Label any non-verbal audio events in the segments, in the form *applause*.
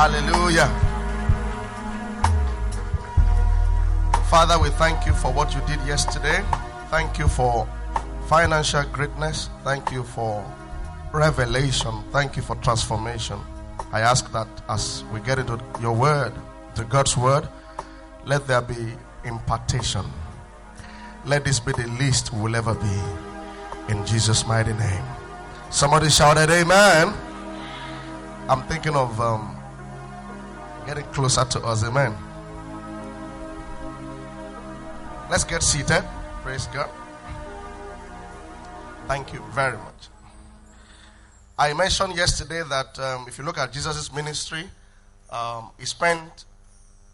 Hallelujah. Father, we thank you for what you did yesterday. Thank you for financial greatness. Thank you for revelation. Thank you for transformation. I ask that as we get into your word, to God's word, let there be impartation. Let this be the least we will ever be. In Jesus' mighty name. Somebody shouted, Amen. I'm thinking of um, getting closer to us. Amen. Let's get seated. Praise God. Thank you very much. I mentioned yesterday that um, if you look at Jesus' ministry, um, he spent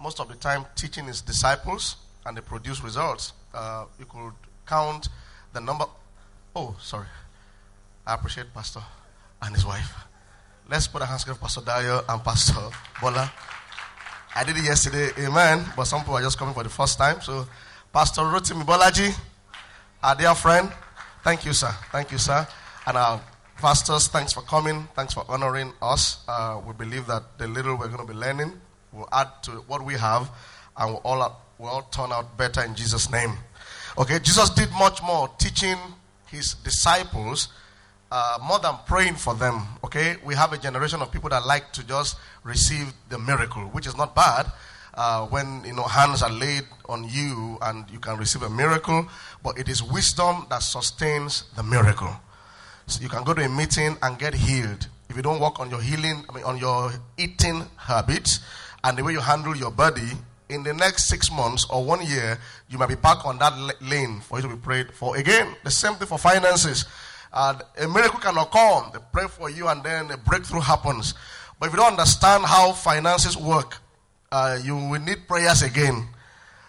most of the time teaching his disciples and they produced results. Uh, you could count the number. Oh, sorry. I appreciate Pastor and his wife. Let's put a hands together Pastor Dayo and Pastor Bola. I did it yesterday, amen. But some people are just coming for the first time. So, Pastor Rotimi Bolaji, our dear friend, thank you, sir. Thank you, sir. And our pastors, thanks for coming. Thanks for honoring us. Uh, we believe that the little we're going to be learning will add to what we have, and we'll all, we'll all turn out better in Jesus' name. Okay, Jesus did much more teaching his disciples uh, more than praying for them. Okay, we have a generation of people that like to just receive the miracle, which is not bad. Uh, when you know hands are laid on you and you can receive a miracle, but it is wisdom that sustains the miracle. So you can go to a meeting and get healed. If you don't work on your healing, I mean on your eating habits and the way you handle your body, in the next six months or one year, you might be back on that lane for you to be prayed for again. The same thing for finances. Uh, a miracle cannot come. They pray for you and then a breakthrough happens. But if you don't understand how finances work, uh, you will need prayers again.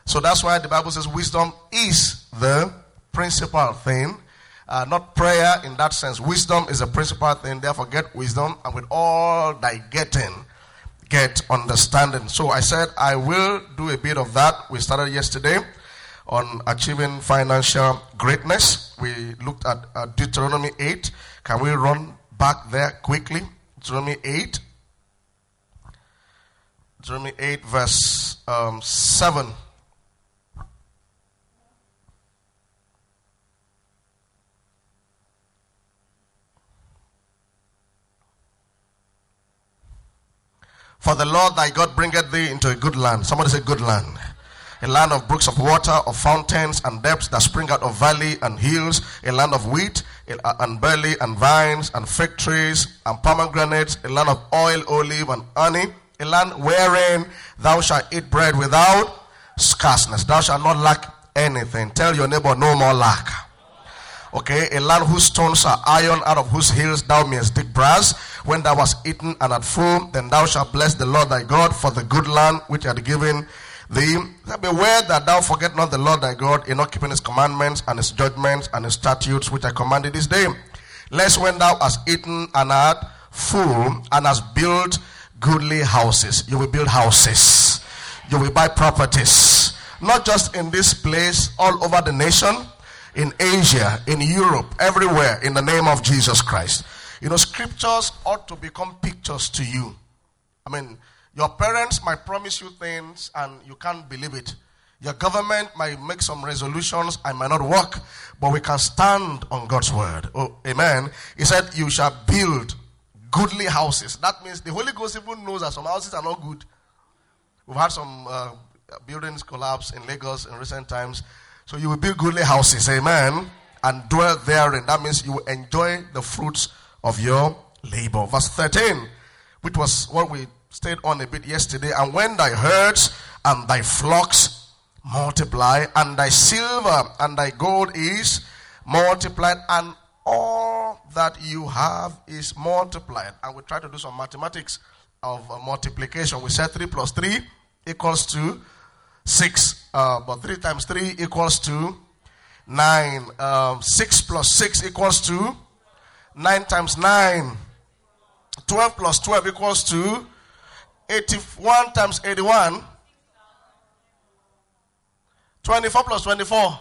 So that's why the Bible says wisdom is the principal thing. Uh, not prayer in that sense. Wisdom is a principal thing. Therefore, get wisdom, and with all thy getting, get understanding. So I said I will do a bit of that. We started yesterday on achieving financial greatness. We looked at uh, Deuteronomy 8. Can we run back there quickly? Deuteronomy 8. Deuteronomy 8, verse um, 7. For the Lord thy God bringeth thee into a good land. Somebody say good land a land of brooks of water, of fountains and depths that spring out of valley and hills, a land of wheat and barley and vines and fig trees and pomegranates, a land of oil, olive and honey, a land wherein thou shalt eat bread without scarceness. Thou shalt not lack anything. Tell your neighbor, no more lack. Okay, a land whose stones are iron, out of whose hills thou mayest dig brass. When thou hast eaten and art full, then thou shalt bless the Lord thy God for the good land which he hath given thee. Beware that thou forget not the Lord thy God in not keeping his commandments and his judgments and his statutes which I commanded this day. Lest when thou hast eaten and art full and hast built goodly houses, you will build houses, you will buy properties, not just in this place, all over the nation, in Asia, in Europe, everywhere, in the name of Jesus Christ. You know, scriptures ought to become pictures to you. I mean, your parents might promise you things and you can't believe it. Your government might make some resolutions and might not work, but we can stand on God's word. Oh, amen. He said, You shall build goodly houses. That means the Holy Ghost even knows that some houses are not good. We've had some uh, buildings collapse in Lagos in recent times. So you will build goodly houses, amen, and dwell therein. That means you will enjoy the fruits of your labor. Verse 13, which was what we stayed on a bit yesterday. And when thy herds and thy flocks multiply, and thy silver and thy gold is multiplied, and all that you have is multiplied. And we try to do some mathematics of uh, multiplication. We said 3 plus 3 equals to 6. Uh, but 3 times 3 equals to 9. Um, 6 plus 6 equals to 9 times 9. 12 plus 12 equals to 81 times 81. 24 plus 24.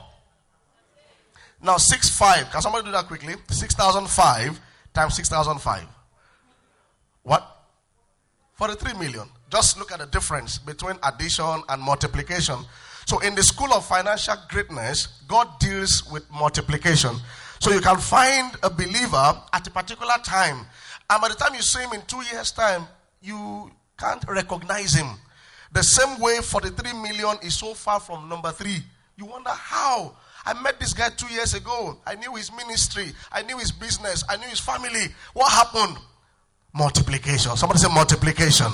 Now 6 5. Can somebody do that quickly? 6005 times 6005. What? 43 million. Just look at the difference between addition and multiplication. So, in the school of financial greatness, God deals with multiplication. So, you can find a believer at a particular time, and by the time you see him in two years' time, you can't recognize him. The same way 43 million is so far from number three. You wonder how. I met this guy two years ago. I knew his ministry. I knew his business. I knew his family. What happened? Multiplication. Somebody say multiplication.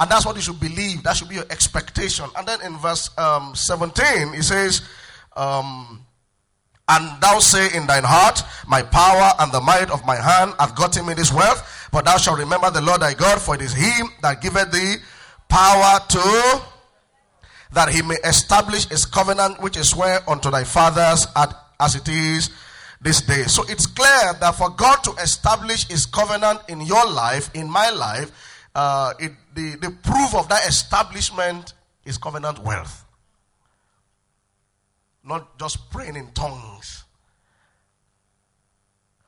And that's what you should believe. That should be your expectation. And then in verse um, 17, he says, um, And thou say in thine heart, My power and the might of my hand hath gotten me this wealth. But thou shalt remember the Lord thy God, for it is he that giveth thee power to that he may establish his covenant which is swear unto thy fathers at, as it is this day. So it's clear that for God to establish his covenant in your life, in my life, uh, it, the, the proof of that establishment is covenant wealth. Not just praying in tongues.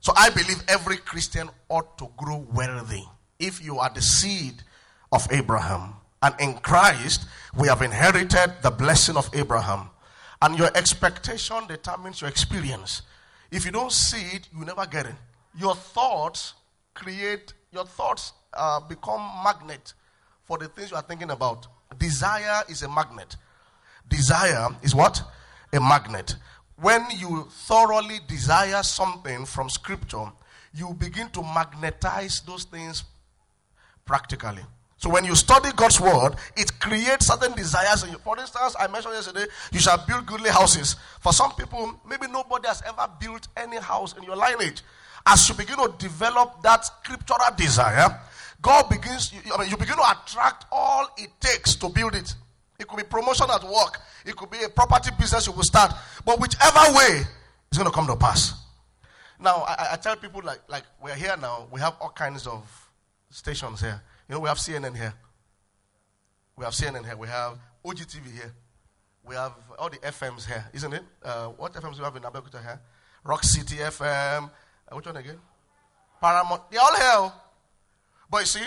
So I believe every Christian ought to grow wealthy. If you are the seed of Abraham, and in Christ, we have inherited the blessing of Abraham. And your expectation determines your experience. If you don't see it, you never get it. Your thoughts create, your thoughts uh, become magnet for the things you are thinking about. Desire is a magnet. Desire is what? A magnet. When you thoroughly desire something from scripture, you begin to magnetize those things practically. So when you study God's word, it creates certain desires in you. For instance, I mentioned yesterday, you shall build goodly houses. For some people, maybe nobody has ever built any house in your lineage. As you begin to develop that scriptural desire, God begins, I mean, you begin to attract all it takes to build it. It could be promotion at work. It could be a property business you will start. But whichever way, it's going to come to pass. Now, I, I tell people like, like we're here now, we have all kinds of stations here. You know, we have CNN here. We have CNN here. We have OGTV here. We have all the FMs here, isn't it? Uh, what FMs do we have in Abeokuta here? Rock City FM. Uh, which one again? Paramount. They're all here. But you see,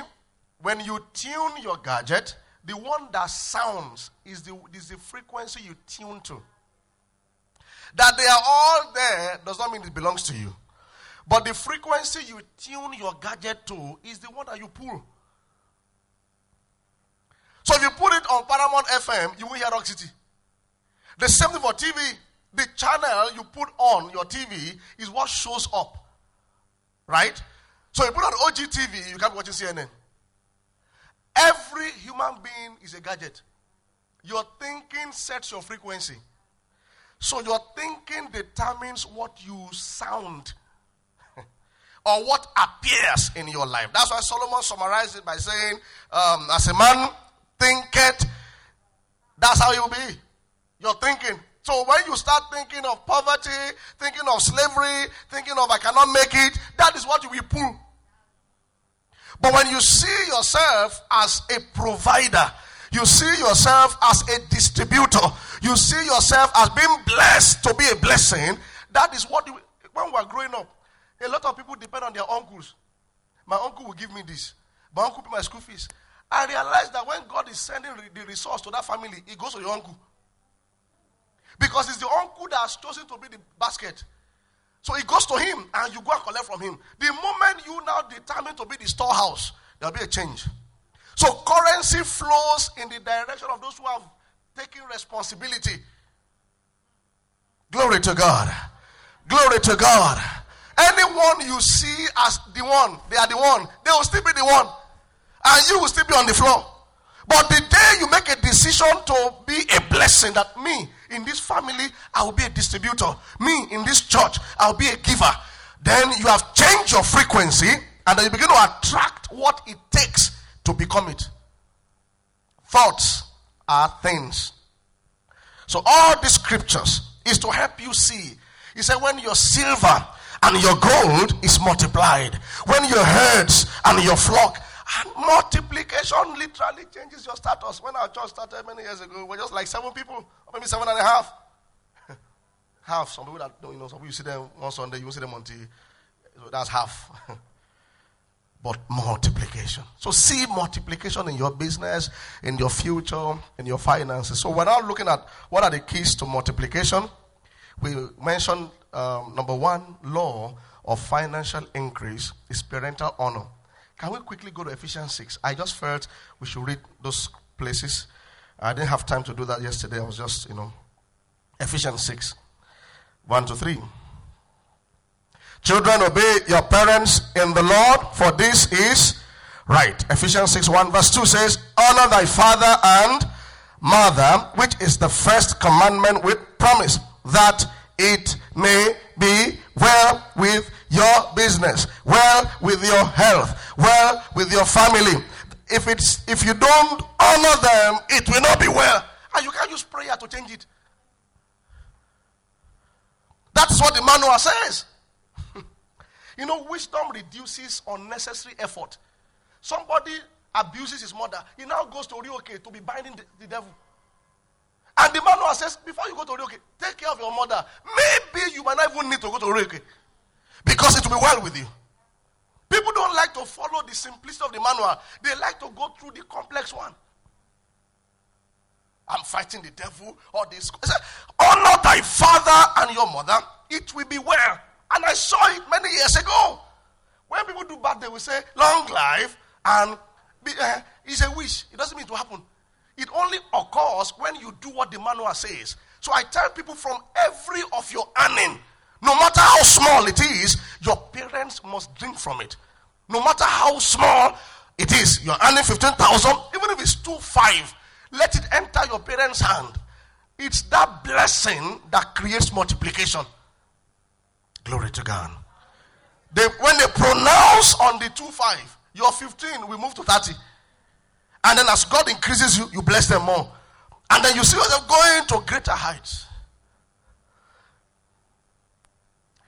when you tune your gadget, the one that sounds is the, is the frequency you tune to. That they are all there does not mean it belongs to you. But the frequency you tune your gadget to is the one that you pull. So if you put it on Paramount FM, you will hear Rock City. The same thing for TV. The channel you put on your TV is what shows up. Right? So you put on OGTV, you can't be watching CNN. Every human being is a gadget. Your thinking sets your frequency. So your thinking determines what you sound *laughs* or what appears in your life. That's why Solomon summarized it by saying, um, as a man thinketh, that's how you'll be. You're thinking. So when you start thinking of poverty, thinking of slavery, thinking of I cannot make it, that is what you will pull. But when you see yourself as a provider, you see yourself as a distributor, you see yourself as being blessed to be a blessing, that is what, you, when we are growing up, a lot of people depend on their uncles. My uncle will give me this. My uncle pay my school fees. I realized that when God is sending the resource to that family, it goes to your uncle. Because it's the uncle that has chosen to be the basket. So it goes to him and you go and collect from him. The moment you now determine to be the storehouse, there'll be a change. So currency flows in the direction of those who have taken responsibility. Glory to God. Glory to God. Anyone you see as the one, they are the one. They will still be the one and you will still be on the floor. But the day you make a decision to be a blessing, that me in this family, I will be a distributor. Me in this church, I'll be a giver. Then you have changed your frequency and then you begin to attract what it takes to become it. Thoughts are things. So all these scriptures is to help you see. He said, when your silver and your gold is multiplied, when your herds and your flock and multiplication literally changes your status. When our church started many years ago, we were just like seven people, maybe seven and a half. *laughs* half. Some people that don't, you know, some people you see them one Sunday, you see them on TV. So that's half. *laughs* but multiplication. So see multiplication in your business, in your future, in your finances. So we're now looking at what are the keys to multiplication. We mentioned um, number one law of financial increase is parental honor. Can we quickly go to Ephesians 6? I just felt we should read those places. I didn't have time to do that yesterday. I was just, you know, Ephesians 6, 1 to 3. Children, obey your parents in the Lord, for this is right. Ephesians 6 1 verse 2 says, Honor thy father and mother, which is the first commandment with promise, that it may be well with your business, well with your health, well with your family. If it's if you don't honor them, it will not be well. And you can't use prayer to change it. That's what the manual says. *laughs* You know, wisdom reduces unnecessary effort. Somebody abuses his mother. He now goes to Orioke to be binding the, the, devil. And the manual says, before you go to Orioke, take care of your mother. Maybe you might not even need to go to Orioke. Because it will be well with you. People don't like to follow the simplicity of the manual. They like to go through the complex one. I'm fighting the devil or this. Honor thy father and your mother. It will be well. And I saw it many years ago. When people do bad, they will say, long life, and be, uh, it's a wish. It doesn't mean to happen. It only occurs when you do what the manual says. So I tell people from every of your earning, no matter how small it is, your parents must drink from it. No matter how small it is, you're earning 15,000, even if it's 2 5, let it enter your parents' hand. It's that blessing that creates multiplication. Glory to God. They, when they pronounce on the 2 5, you're 15, we move to 30. And then as God increases you, you bless them more. And then you see them going to greater heights.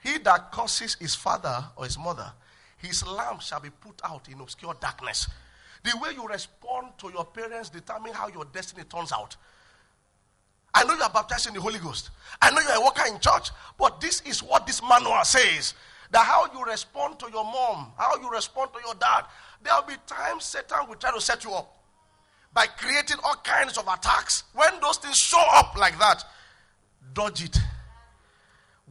He that curses his father or his mother, his lamp shall be put out in obscure darkness. The way you respond to your parents determine how your destiny turns out. I know you are baptized in the Holy Ghost. I know you are a worker in church. But this is what this manual says. That how you respond to your mom, how you respond to your dad. There will be times Satan will try to set you up by creating all kinds of attacks. When those things show up like that, dodge it.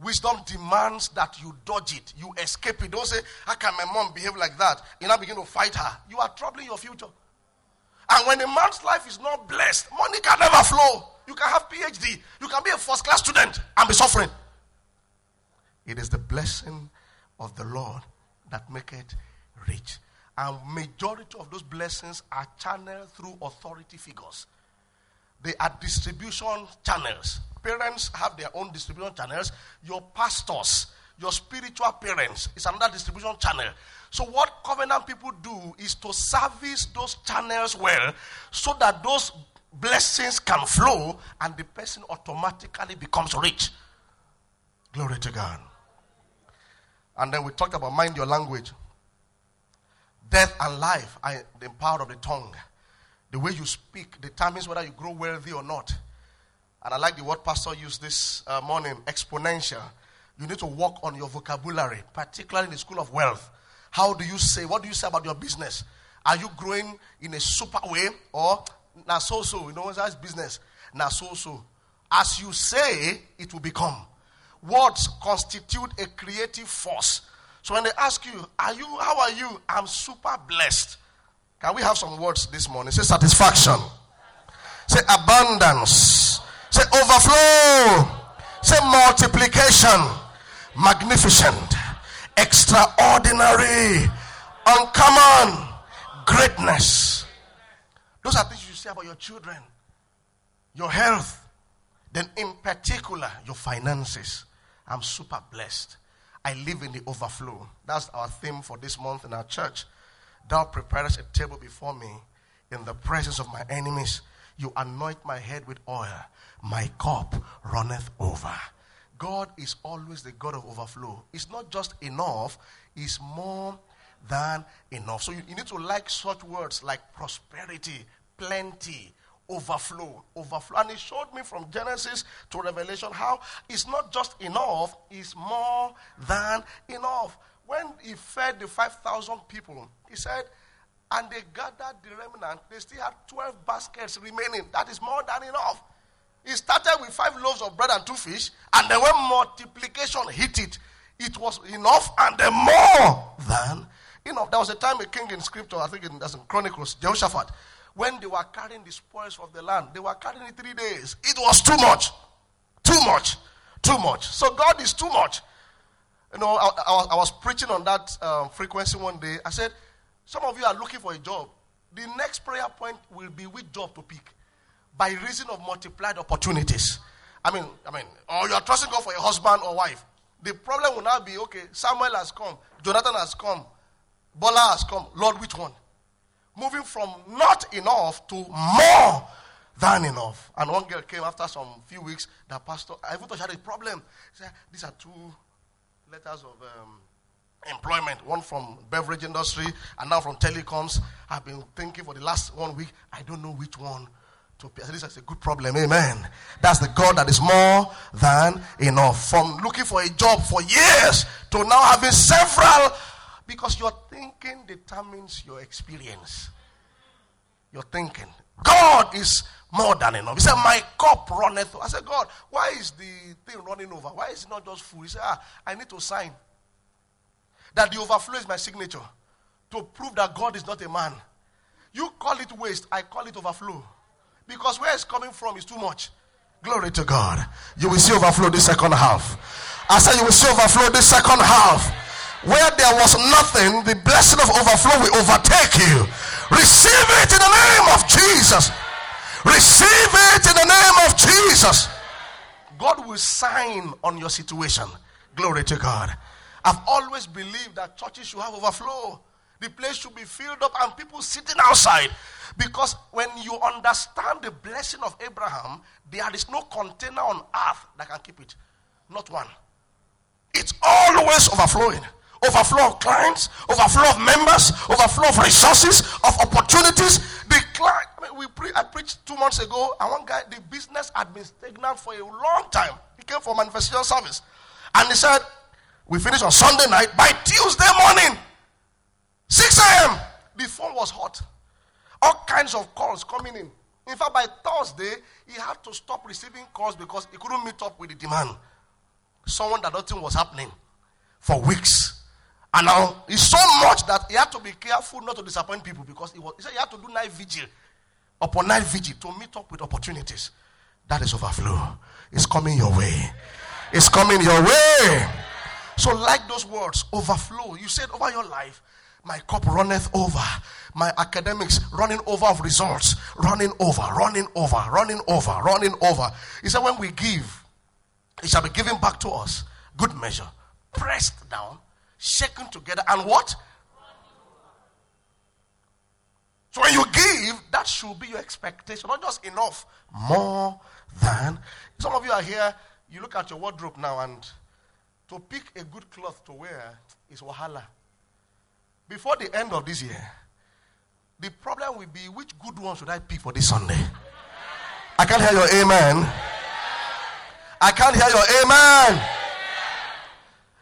Wisdom demands that you dodge it, you escape it. Don't say, How can my mom behave like that? You now begin to fight her. You are troubling your future. And when a man's life is not blessed, money can never flow. You can have PhD. You can be a first class student and be suffering. It is the blessing of the Lord that make it rich. And majority of those blessings are channeled through authority figures. They are distribution channels. Parents have their own distribution channels. Your pastors, your spiritual parents is another distribution channel. So, what covenant people do is to service those channels well so that those blessings can flow and the person automatically becomes rich. Glory to God. And then we talked about mind your language. Death and life are the power of the tongue. The way you speak determines whether you grow wealthy or not. And I like the word Pastor used this uh, morning exponential. You need to work on your vocabulary, particularly in the school of wealth. How do you say, what do you say about your business? Are you growing in a super way or now so so, you know, that's business. Now so so. As you say, it will become. Words constitute a creative force. So when they ask you, Are you, how are you? I'm super blessed. Can we have some words this morning? Say satisfaction. Say abundance. Say overflow. Say multiplication. Magnificent. Extraordinary. Uncommon. Greatness. Those are things you say about your children, your health, then in particular, your finances. I'm super blessed. I live in the overflow. That's our theme for this month in our church. Thou preparest a table before me in the presence of my enemies. You anoint my head with oil. My cup runneth over. God is always the God of overflow. It's not just enough, it's more than enough. So you, you need to like such words like prosperity, plenty, overflow, overflow. And he showed me from Genesis to Revelation how it's not just enough, it's more than enough. when he fed the 5,000 people, he said, and they gathered the remnant, they still had 12 baskets remaining. That is more than enough. He started with five loaves of bread and two fish, and then when multiplication hit it, it was enough and then more than enough. There was a time a king in scripture, I think in, that's in Chronicles, Jehoshaphat, when they were carrying the spoils of the land, they were carrying it three days. It was too much. Too much. Too much. So God is too much. You know, I, I, was, I was, preaching on that um, frequency one day. I said, Some of you are looking for a job. The next prayer point will be which job to pick by reason of multiplied opportunities. I mean, I mean, or you are trusting God for a husband or wife. The problem will now be okay, Samuel has come, Jonathan has come, Bola has come. Lord, which one? Moving from not enough to more than enough. And one girl came after some few weeks. The pastor, I thought she had a problem. He said, These are two letters of um, employment, one from beverage industry and now from telecoms. I've been thinking for the last one week, I don't know which one to pay. This is a good problem. Amen. That's the God that is more than enough. From looking for a job for years to now having several, because your thinking determines your experience. Your thinking. God is more than enough. He said, My cup runneth. I said, God, why is the thing running over? Why is it not just full? He said, Ah, I need to sign. That the overflow is my signature. To prove that God is not a man. You call it waste, I call it overflow. Because where it's coming from is too much. Glory to God. You will see overflow this second half. I said you will see overflow this second half. Where there was nothing, the blessing of overflow will overtake you. Receive it in the name of Jesus. Receive it in the name of Jesus. God will sign on your situation. Glory to God. I've always believed that churches should have overflow. The place should be filled up and people sitting outside. Because when you understand the blessing of Abraham, there is no container on earth that can keep it. Not one. It's always overflowing. Overflow of clients, overflow of members, overflow of resources, of opportunities. The client, I mean, we pre- I preached two months ago, and one guy, the business had been stagnant for a long time. He came for manifestation service. And he said, We finish on Sunday night. By Tuesday morning, 6 a.m., the phone was hot. All kinds of calls coming in. In fact, by Thursday, he had to stop receiving calls because he couldn't meet up with the demand. Someone that nothing was happening for weeks. And now it's so much that he had to be careful not to disappoint people because he, was, he said he had to do night vigil upon night vigil to meet up with opportunities. That is overflow. It's coming your way. It's coming your way. So, like those words, overflow. You said over your life, my cup runneth over. My academics running over of results. Running over, running over, running over, running over. He said, when we give, it shall be given back to us. Good measure. Pressed down, shaken together, and what? So when you give, that should be your expectation. Not just enough, more than. Some of you are here, you look at your wardrobe now, and to pick a good cloth to wear is wahala before the end of this year, the problem will be which good one should I pick for this Sunday? I can't hear your amen. I can't hear your amen.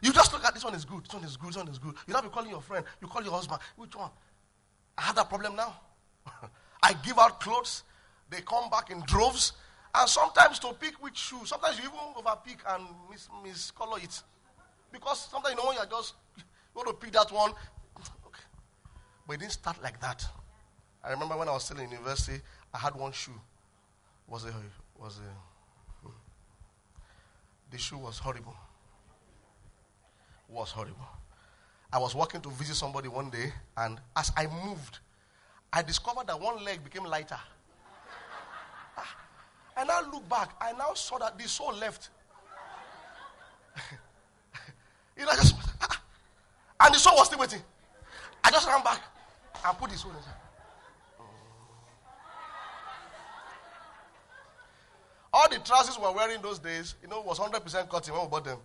You just look at this one is good, this one is good, this one is good. You don't be calling your friend, you call your husband. Which one? I have that problem now. *laughs* I give out clothes, they come back in droves, and sometimes to pick which shoe, sometimes you even overpick and mis- miscolor it. Because sometimes you know you're just you want to pick that one, Okay. but it didn't start like that. I remember when I was still in university, I had one shoe. Was a was a hmm. the shoe was horrible. Was horrible. I was walking to visit somebody one day, and as I moved, I discovered that one leg became lighter. *laughs* Ah. I now look back, I now saw that the sole left. You know, just, ah. and the sole was still waiting. I just ran back and put his own inside. All the trousers we were wearing those days, you know, was 100% cotton when we bought them.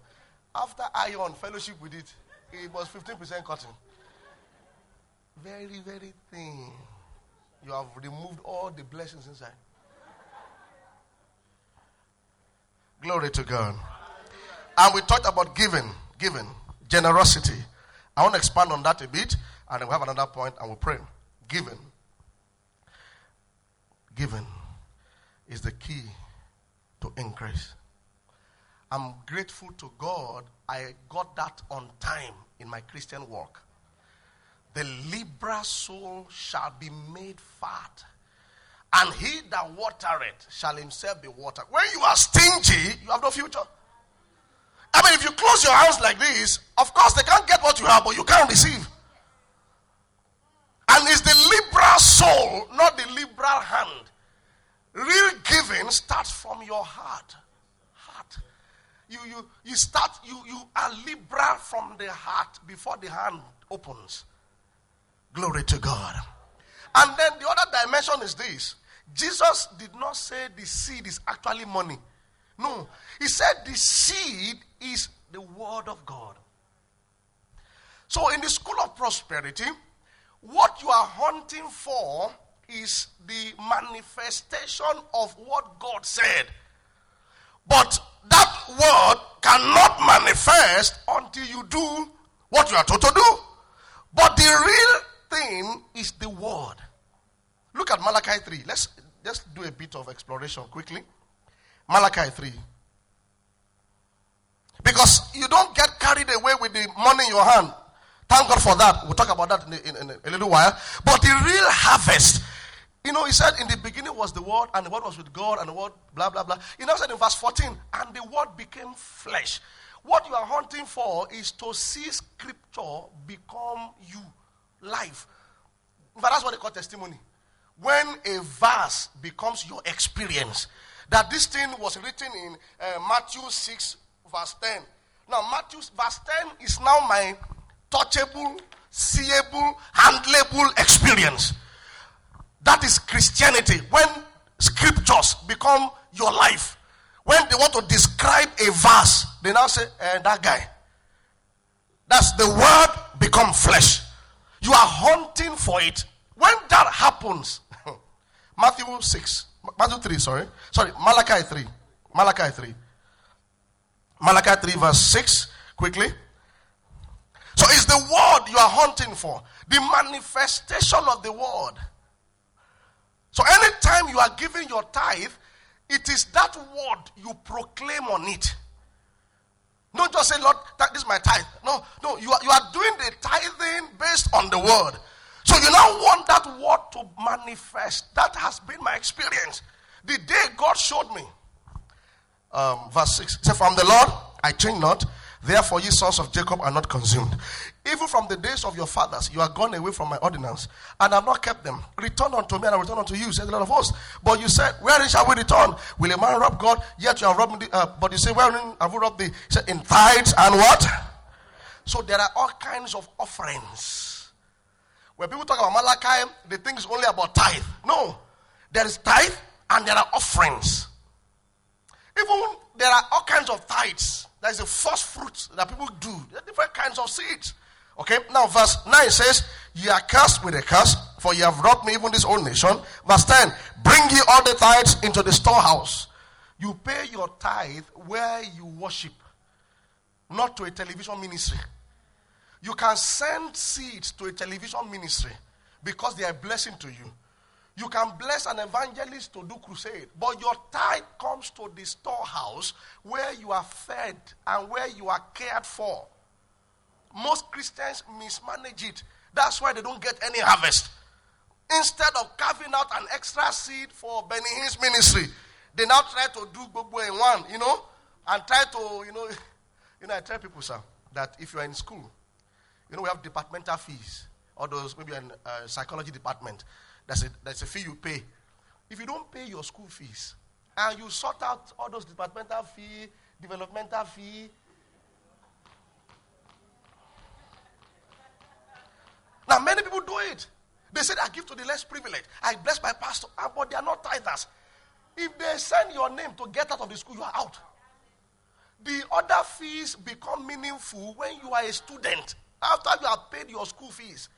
After iron, fellowship with it, it was 15% cotton. Very, very thin. You have removed all the blessings inside. Glory to God. And we talked about giving, giving, generosity. I want to expand on that a bit, and then we'll have another point and we'll pray. Giving. Giving is the key to increase. I'm grateful to God I got that on time in my Christian work. The liberal soul shall be made fat, and he that watereth shall himself be watered. When you are stingy, you have no future. I mean, if you close your hands like this, of course they can't get what you have, but you can't receive. And it's the liberal soul, not the liberal hand. Real giving starts from your heart. Heart. You, you, you start, you, you are liberal from the heart before the hand opens. Glory to God. And then the other dimension is this Jesus did not say the seed is actually money. No, he said the seed is the word of God. So, in the school of prosperity, what you are hunting for is the manifestation of what God said. But that word cannot manifest until you do what you are told to do. But the real thing is the word. Look at Malachi 3. Let's just do a bit of exploration quickly. Malachi 3. Because you don't get carried away with the money in your hand. Thank God for that. We'll talk about that in, in, in, a little while. But the real harvest, you know, he said in the beginning was the word, and the word was with God, and the word, blah, blah, blah. He now said in verse 14, and the word became flesh. What you are hunting for is to see scripture become you, life. But that's what they call testimony. When a verse becomes your experience, that this thing was written in uh, Matthew 6, verse 10. Now, Matthew verse 10 is now my touchable, seeable, handleable experience. That is Christianity. When scriptures become your life, when they want to describe a verse, they now say, eh, that guy. That's the word become flesh. You are hunting for it. When that happens, *laughs* Matthew 6, Matthew 3, sorry. Sorry, Malachi 3. Malachi 3. Malachi 3, verse 6, quickly. So it's the word you are hunting for, the manifestation of the word. So anytime you are giving your tithe, it is that word you proclaim on it. Don't just say, Lord, this is my tithe. No, no, you are, you are doing the tithing based on the word. So you now want that word to manifest. That has been my experience. The day God showed me. Um, verse 6 say, From the Lord I change not. Therefore, ye sons of Jacob are not consumed. Even from the days of your fathers, you are gone away from my ordinance, and have not kept them. Return unto me, and I return unto you, said the Lord of hosts. But you said, Wherein shall we return? Will a man rob God? Yet you have robbed me. Uh, but you say, Wherein have we robbed thee? He said, In tithes and what? So there are all kinds of offerings. When people talk about Malachi, they think it's only about tithe. No. There is tithe and there are offerings. Even there are all kinds of tithes. There is a first fruit that people do. There are different kinds of seeds. Okay, now verse 9 says, Ye are cursed with a curse, for ye have robbed me, even this old nation. Verse 10, Bring ye all the tithes into the storehouse. You pay your tithe where you worship, not to a television ministry. You can send seeds to a television ministry because they are a blessing to you. You can bless an evangelist to do crusade, but your tithe comes to the storehouse where you are fed and where you are cared for. Most Christians mismanage it. That's why they don't get any harvest. Instead of carving out an extra seed for Benny Hinn's ministry, they now try to do both in one, you know, and try to, you know, *laughs* you know, I tell people, sir, that if you are in school, you know, we have departmental fees, or those maybe in uh, psychology department. That's a, that's a fee you pay. If you don't pay your school fees and you sort out all those departmental fee, developmental fee, now many people do it. They say I give to the less privileged. I bless my pastor, ah, but they are not tithers. If they send your name to get out of the school, you are out. The other fees become meaningful when you are a student. After you have paid your school fees,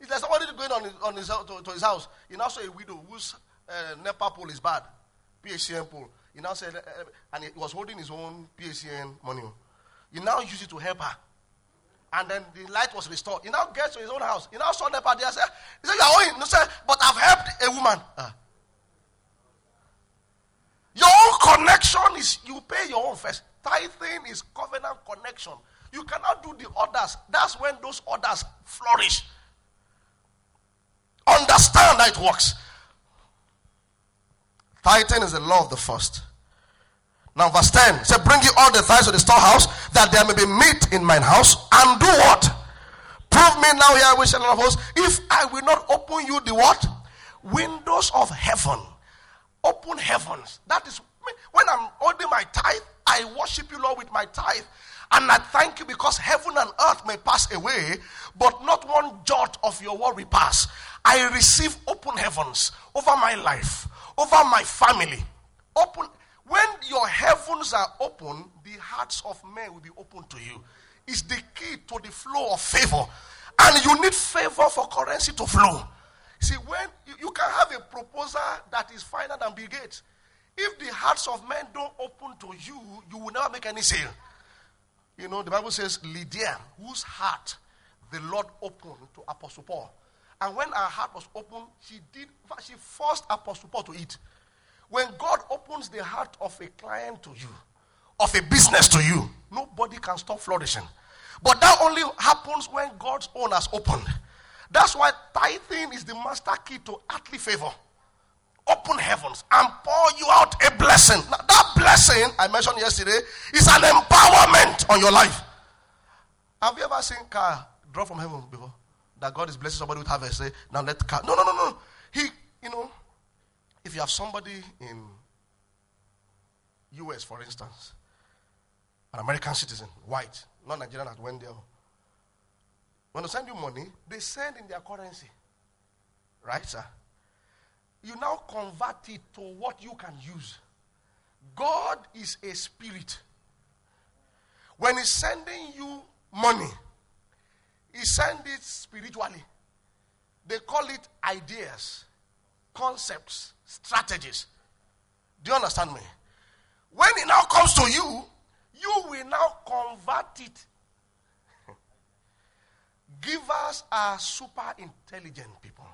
if there's somebody going on his, on his, to, to his house, he now say a widow whose uh, NEPA pool is bad, PHCN pool. He now said, uh, and he was holding his own PHCN money. He now use it to help her. And then the light was restored. He now gets to his own house. He now saw Nepa there. Said, he said, You're owing. He said, But I've helped a woman. Uh. Your own connection is you pay your own first. Tithing is covenant connection. You cannot do the others. That's when those others flourish. Understand how it works. Tithing is the law of the first. Now, verse 10 said, Bring you all the tithes to the storehouse, that there may be meat in mine house, and do what? Prove me now, we shall of hosts, if I will not open you the what? Windows of heaven. Open heavens. That is when I'm holding my tithe, I worship you, Lord, with my tithe. And I thank you because heaven and earth may pass away, but not one jot of your word will pass. I receive open heavens over my life, over my family. Open when your heavens are open, the hearts of men will be open to you. It's the key to the flow of favor. And you need favor for currency to flow. See, when you, you can have a proposal that is finer than Bill Gates. If the hearts of men don't open to you, you will never make any sale. You know, the Bible says, Lydia, whose heart the Lord opened to Apostle Paul. And when her heart was open, she did, she forced Apostle Paul to eat. When God opens the heart of a client to you, of a business to you, nobody can stop flourishing. But that only happens when God's own has opened. That's why tithing is the master key to earthly favor. Open heavens and pour you out a blessing. Now, that blessing I mentioned yesterday is an empowerment on your life. Have you ever seen car drop from heaven before? That God is blessing somebody with harvest. Say, now let car. No, no, no, no. He, you know, if you have somebody in US, for instance, an American citizen, white, not Nigerian that went there. When they send you money, they send in their currency. Right, sir? You now convert it to what you can use. God is a spirit. When He's sending you money, He sends it spiritually. They call it ideas, concepts, strategies. Do you understand me? When it now comes to you, you will now convert it. *laughs* Givers are super intelligent people.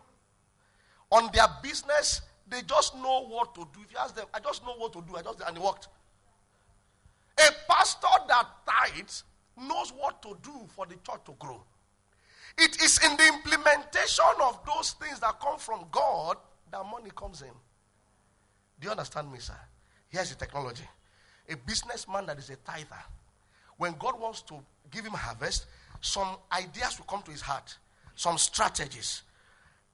On their business, they just know what to do. If you ask them, I just know what to do, I just and it worked. A pastor that tithes knows what to do for the church to grow. It is in the implementation of those things that come from God that money comes in. Do you understand me, sir? Here's the technology. A businessman that is a tither, when God wants to give him harvest, some ideas will come to his heart, some strategies.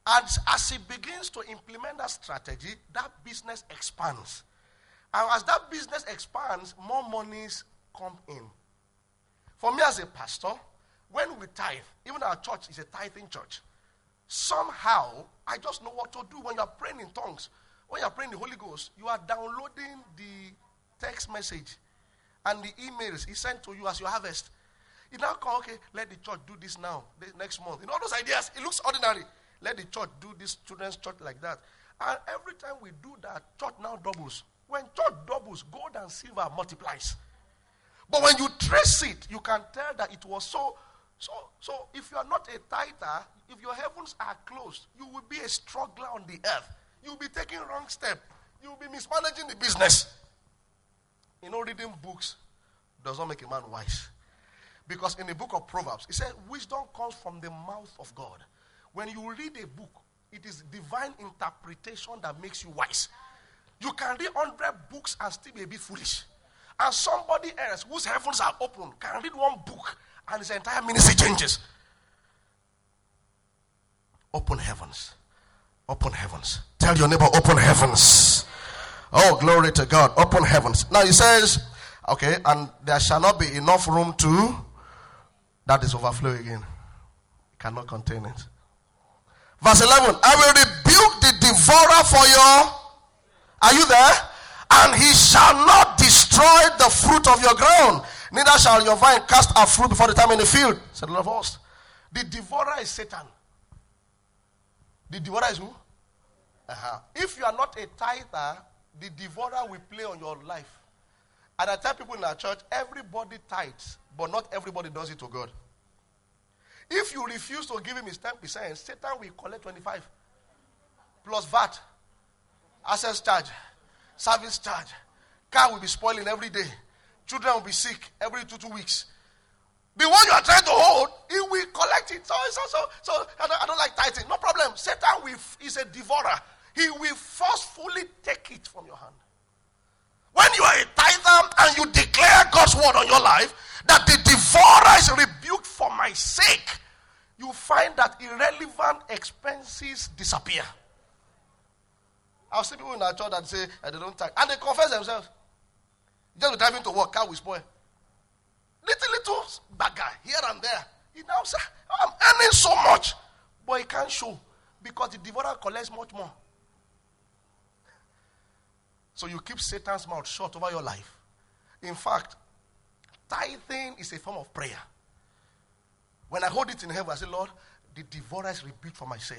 And as he begins to implement that strategy, that business expands. And as that business expands, more monies come in. For me as a pastor, when we tithe, even our church is a tithing church, somehow I just know what to do when you're praying in tongues. When you're praying the Holy Ghost, you are downloading the text message and the emails he sent to you as your harvest. You now come, okay, let the church do this now, this next month. In all those ideas, it looks ordinary. Let the church do this children's church like that. And every time we do that, church now doubles. When church doubles, gold and silver multiplies. But when you trace it, you can tell that it was so. So, so if you are not a tither, if your heavens are closed, you will be a struggler on the earth. You'll be taking wrong step. You'll be mismanaging the business. You know, reading books does not make a man wise. Because in the book of Proverbs, it says wisdom comes from the mouth of God. When you read a book, it is divine interpretation that makes you wise. You can read 100 books and still be a bit foolish. And somebody else whose heavens are open can read one book and his entire ministry changes. Open heavens. Open heavens. Tell your neighbor, open heavens. Oh, glory to God. Open heavens. Now he says, okay, and there shall not be enough room to, that is overflow again. Cannot contain it. Verse 11, I will rebuke the devourer for your, are you there? And he shall not destroy the fruit of your ground, neither shall your vine cast a fruit before the time in the field, said the Lord of hosts. The devourer is Satan. The devourer is who? Uh-huh. If you are not a tither, the devourer will play on your life. And I tell people in our church, everybody tithes, but not everybody does it to God. If you refuse to give him his 10%, Satan will collect 25 plus VAT, access charge, service charge. Car will be spoiling every day. Children will be sick every two, two weeks. The one you are trying to hold, he will collect it. So, so, so, so I, don't, I don't like tithing. No problem. Satan will, is a devourer. He will forcefully take it from your hand. When you are a tither and you declare God's word on your life, that the devourer is rebuked for my sake, you find that irrelevant expenses disappear. I've seen people in our church that say they don't tithe, and they confess themselves. Just driving to work, car will spoil. Little, little bagger here and there. He now says, I'm earning so much, but he can't show because the devourer collects much more. So you keep Satan's mouth shut over your life. In fact, tithing is a form of prayer. When I hold it in heaven, I say, Lord, the devourer is rebuked for my sake.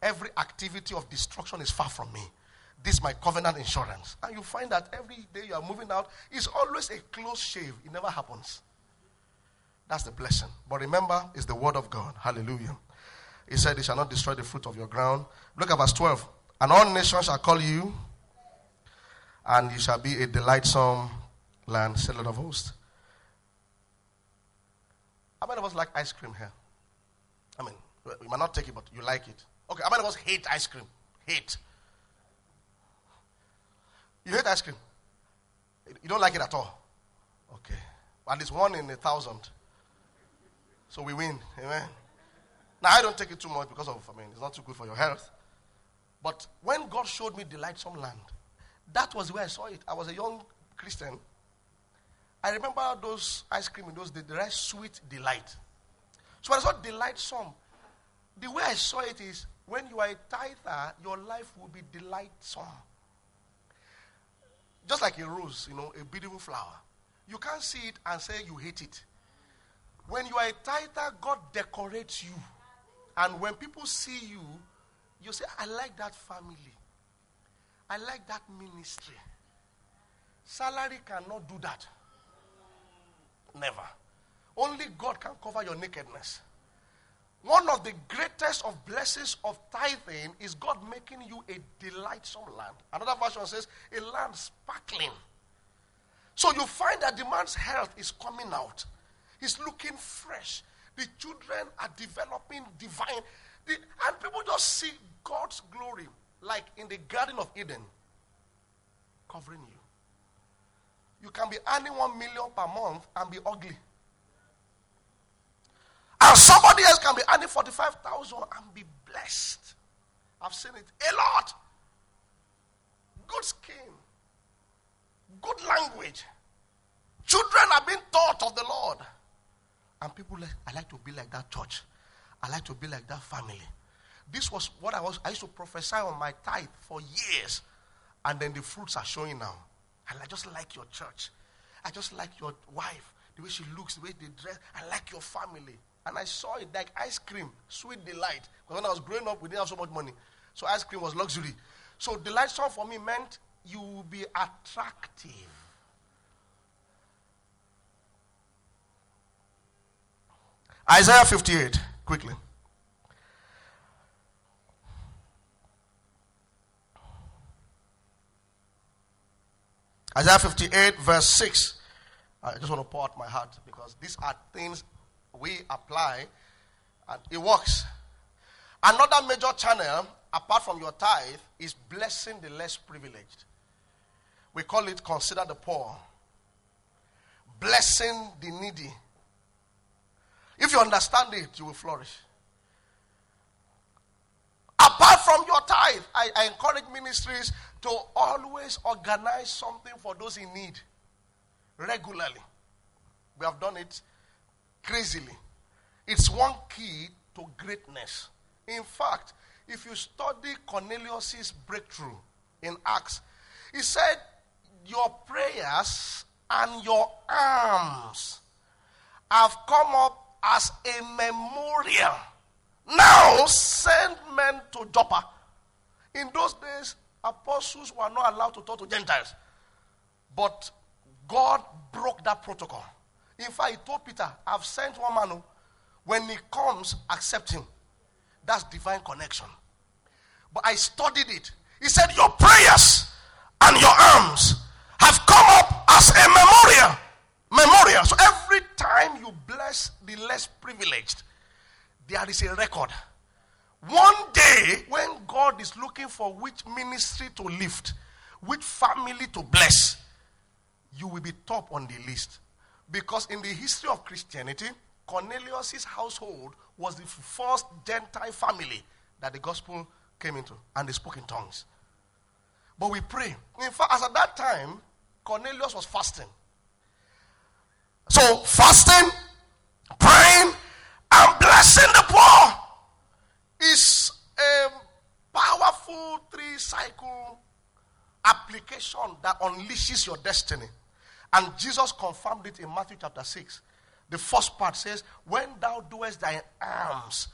Every activity of destruction is far from me. This is my covenant insurance. And you find that every day you are moving out, it's always a close shave. It never happens. That's the blessing. But remember, it's the word of God. Hallelujah. He said, He shall not destroy the fruit of your ground. Look at verse 12. And all nations shall call you, and you shall be a delightsome land, said Lord of hosts. How many of us like ice cream here? I mean, we might not take it, but you like it. Okay, how many of us hate ice cream? Hate. You hate ice cream? You don't like it at all? Okay. At least one in a thousand. So we win. Amen. Now, I don't take it too much because of, I mean, it's not too good for your health. But when God showed me delightsome land, that was where I saw it. I was a young Christian. I remember those ice cream in those days, the right sweet delight. So I saw delightsome, the way I saw it is when you are a tither, your life will be delightsome. Just like a rose, you know, a beautiful flower. You can't see it and say you hate it. When you are a tither, God decorates you. And when people see you, you say, I like that family. I like that ministry. Salary cannot do that. Never. Only God can cover your nakedness. One of the greatest of blessings of tithing is God making you a delightsome land. Another version says, a land sparkling. So you find that the man's health is coming out. He's looking fresh. The children are developing divine. The, and people just see God's glory like in the Garden of Eden, covering you. You can be earning one million per month and be ugly. And somebody else can be earning 45,000 and be blessed. I've seen it a lot. Good skin, good language. Children are being taught of the Lord. And people like, I like to be like that church. I like to be like that family. This was what I was. I used to prophesy on my tithe for years, and then the fruits are showing now. And I just like your church. I just like your wife, the way she looks, the way they dress. I like your family. And I saw it like ice cream, sweet delight. Because when I was growing up, we didn't have so much money. So ice cream was luxury. So delightsome for me meant you will be attractive. Isaiah 58, quickly. Isaiah 58, verse 6. I just want to pour out my heart because these are things we apply and it works. Another major channel, apart from your tithe, is blessing the less privileged. We call it consider the poor, blessing the needy. If you understand it, you will flourish. Apart from your tithe, I, I encourage ministries to always organize something for those in need regularly. We have done it crazily. It's one key to greatness. In fact, if you study Cornelius's breakthrough in Acts, he said, Your prayers and your alms have come up as a memorial now send men to Joppa. In those days, apostles were not allowed to talk to Gentiles. But God broke that protocol. In fact, he told Peter, I've sent one man oh. When he comes, accept him. That's divine connection. But I studied it. He said, Your prayers and your alms have come up as a memorial. Memorial. So every time you bless the less privileged, there is a record. One day, when God is looking for which ministry to lift, which family to bless, you will be top on the list. Because in the history of Christianity, Cornelius' household was the first Gentile family that the gospel came into, and they spoke in tongues. But we pray. In fact, as at that time, Cornelius was fasting. So, fasting, praying, and blessing the poor is a powerful three cycle application that unleashes your destiny. And Jesus confirmed it in Matthew chapter 6. The first part says, When thou doest thy alms,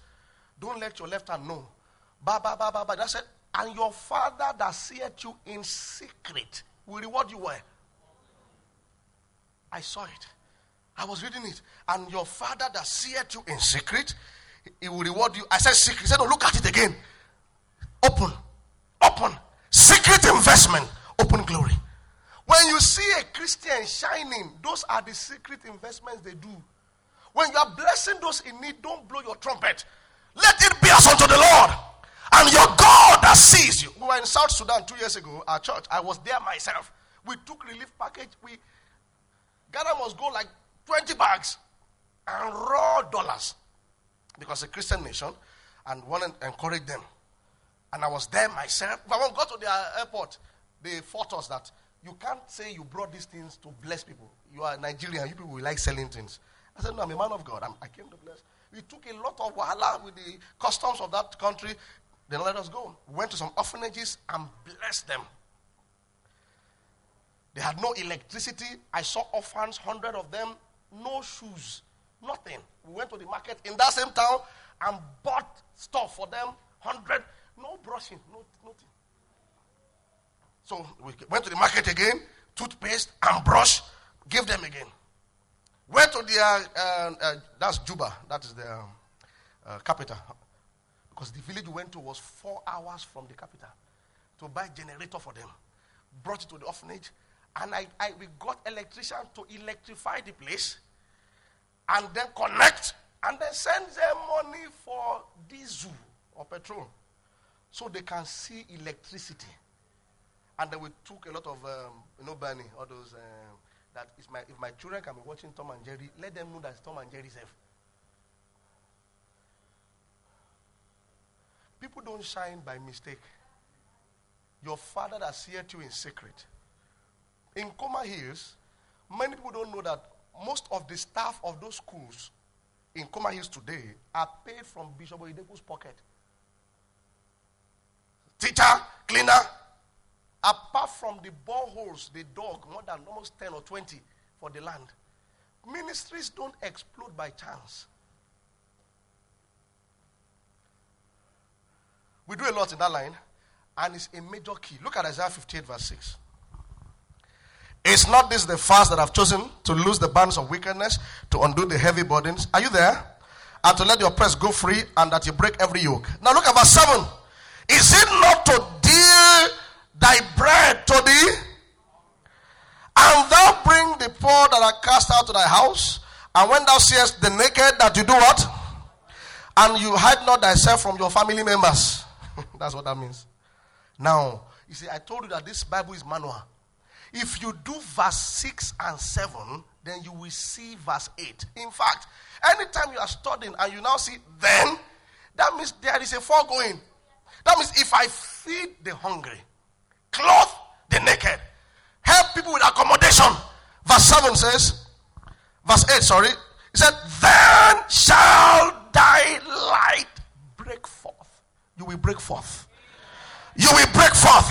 don't let your left hand know. Ba, ba, ba, ba, ba. That said, and your father that seeth you in secret will reward you well. I saw it. I was reading it. And your father that seeth you in secret, he will reward you. I said secret. He said, No, look at it again. Open. Open. Secret investment. Open glory. When you see a Christian shining, those are the secret investments they do. When you are blessing those in need, don't blow your trumpet. Let it be as unto the Lord. And your God that sees you. We were in South Sudan two years ago, our church. I was there myself. We took relief package. We Ghana must go like 20 bags and raw dollars. Because a Christian nation and want to encourage them. And I was there myself. When I got to the airport, they fought us that you can't say you brought these things to bless people. You are Nigerian. You people like selling things. I said, no, I'm a man of God. I'm, i came to bless. We took a lot of wahala with the customs of that country. Then let us go. We went to some orphanages and blessed them. They had no electricity. I saw orphans, hundred of them, no shoes, nothing. We went to the market in that same town and bought stuff for them, hundred, no brushing, no, nothing. So we went to the market again, toothpaste and brush, give them again. Went to the, uh, uh, uh, that's Juba, that is the um, uh, capital. Because the village we went to was four hours from the capital to buy generator for them. Brought it to the orphanage, and I, I we got electrician to electrify the place, and then connect, and then send them money for diesel or petrol, so they can see electricity. And then we took a lot of, um, you know, Bernie, all those, um, that if my, if my children can be watching Tom and Jerry, let them know that Tom and Jerry safe. People don't shine by mistake. Your father that seeth you in secret. In Coma Hills, many people don't know that most of the staff of those schools in Coma Hills today are paid from Bishop Oyedepo's pocket. Teacher, cleaner, Apart from the boreholes they dug, more than almost 10 or 20 for the land. Ministries don't explode by chance. We do a lot in that line, and it's a major key. Look at Isaiah 58, verse 6. Is not this the fast that I've chosen to loose the bands of wickedness, to undo the heavy burdens? Are you there? And to let your press go free, and that you break every yoke. Now look at verse 7. Is it not to thy bread to thee, and thou bring the poor that are cast out to thy house, and when thou seest the naked, that you do what? And you hide not thyself from your family members. *laughs* That's what that means. Now, you see, I told you that this Bible is manual. If you do verse 6 and 7, then you will see verse 8. In fact, anytime you are studying and you now see then, that means there is a foregoing. That means if I feed the hungry, clothe the naked, help people with accommodation. Verse 7 says, verse 8, sorry, he said, Then shall thy light break forth. You will break forth. You will break forth.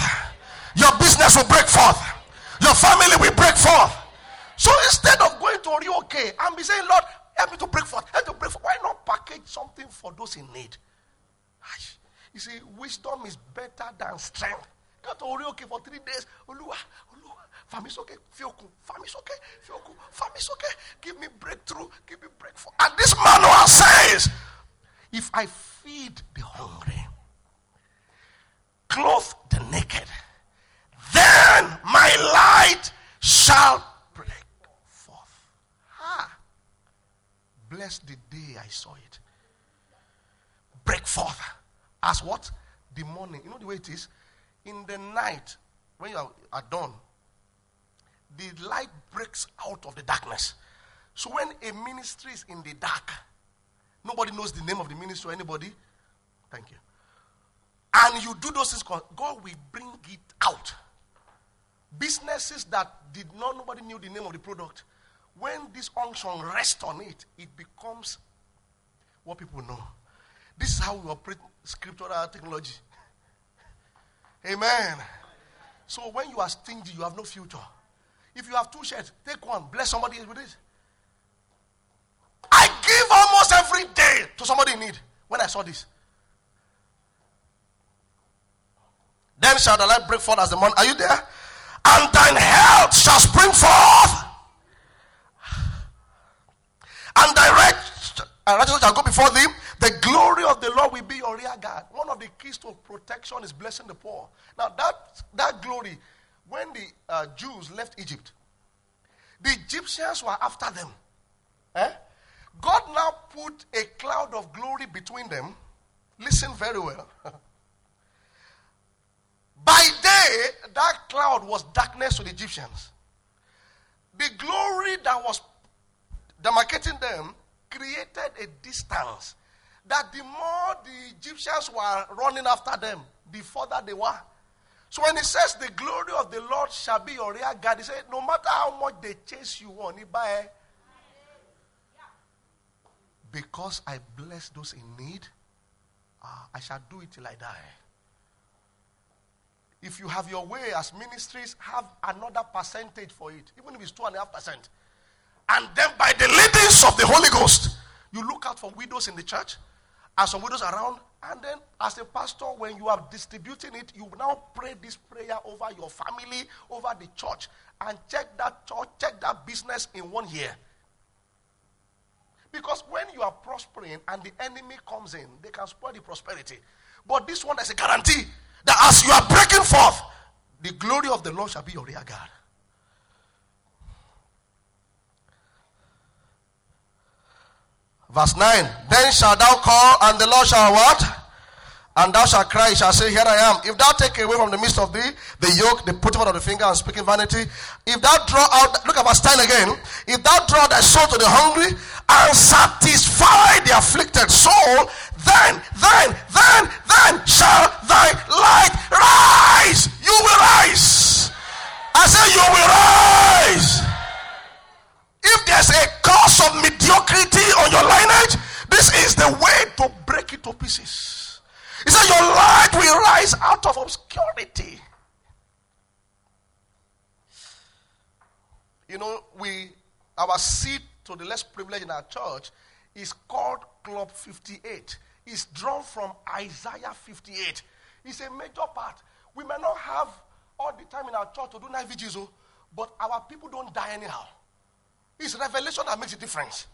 Your business will break forth. Your family will break forth. So instead of going to Orioke and be saying, Lord, help me to break forth, help me to break forth, why not package something for those in need? You see, wisdom is better than strength. Go to Orioke for three days. Olua, Olua, Famisoke, Fioku, Famisoke, Fioku, Famisoke. Give me breakthrough, give me breakthrough. And this manual says, if I feed the hungry, clothe the naked, then my light shall break forth. Ah, bless the day I saw it. Break forth. As what? The morning. You know the way it is? In the night, when you are at dawn, the light breaks out of the darkness. So when a ministry is in the dark, nobody knows the name of the ministry or anybody. Thank you. And you do those things, God will bring it out. Businesses that did not, nobody knew the name of the product. When this unction rests on it, it becomes what people know. This is how we operate scriptural technology. Amen. So when you are stingy, you have no future. If you have two shirts, take one, bless somebody with it. I give almost every day to somebody in need when I saw this. Then shall the light break forth as the morning. Are you there? And thine health shall spring forth. And thy righteousness shall go before thee. The glory of the Lord will be your rear guard. One of the keys to protection is blessing the poor. Now, that, that glory, when the uh, Jews left Egypt, the Egyptians were after them. Eh? God now put a cloud of glory between them. Listen very well. *laughs* By day, that cloud was darkness to the Egyptians. The glory that was demarcating them created a distance that the more the Egyptians were running after them, the further they were. So when he says the glory of the Lord shall be your rear guard, he said, no matter how much they chase you on, buy. Because I bless those in need, uh, I shall do it till I die. If you have your way as ministries, have another percentage for it, even if it's two and a half percent. And then by the leadings of the Holy Ghost, you look out for widows in the church and some widows around. And then, as a pastor, when you are distributing it, you now pray this prayer over your family, over the church, and check that church, check that business in one year. Because when you are prospering and the enemy comes in, they can spoil the prosperity. But this one is a guarantee that as you are breaking forth, the glory of the Lord shall be your rear guard. Verse 9 Then shalt thou call, and the Lord shall what? And thou shalt cry, shall say, Here I am. If thou take away from the midst of thee the yoke, the putting out of the finger and speaking vanity, if thou draw out, look at verse 10 again. If thou draw thy soul to the hungry and satisfy the afflicted soul, then, then, then, then shall thy light rise. You will rise. I say, You will rise. If there's a cause of mediocrity on your lineage, this is the way to break it to pieces. He said, Your light will rise out of obscurity. You know, we our seat to the less privileged in our church is called Club 58. It's drawn from Isaiah 58. It's a major part. We may not have all the time in our church to do night vigils, oh, but our people don't die anyhow. It's revelation that makes a difference.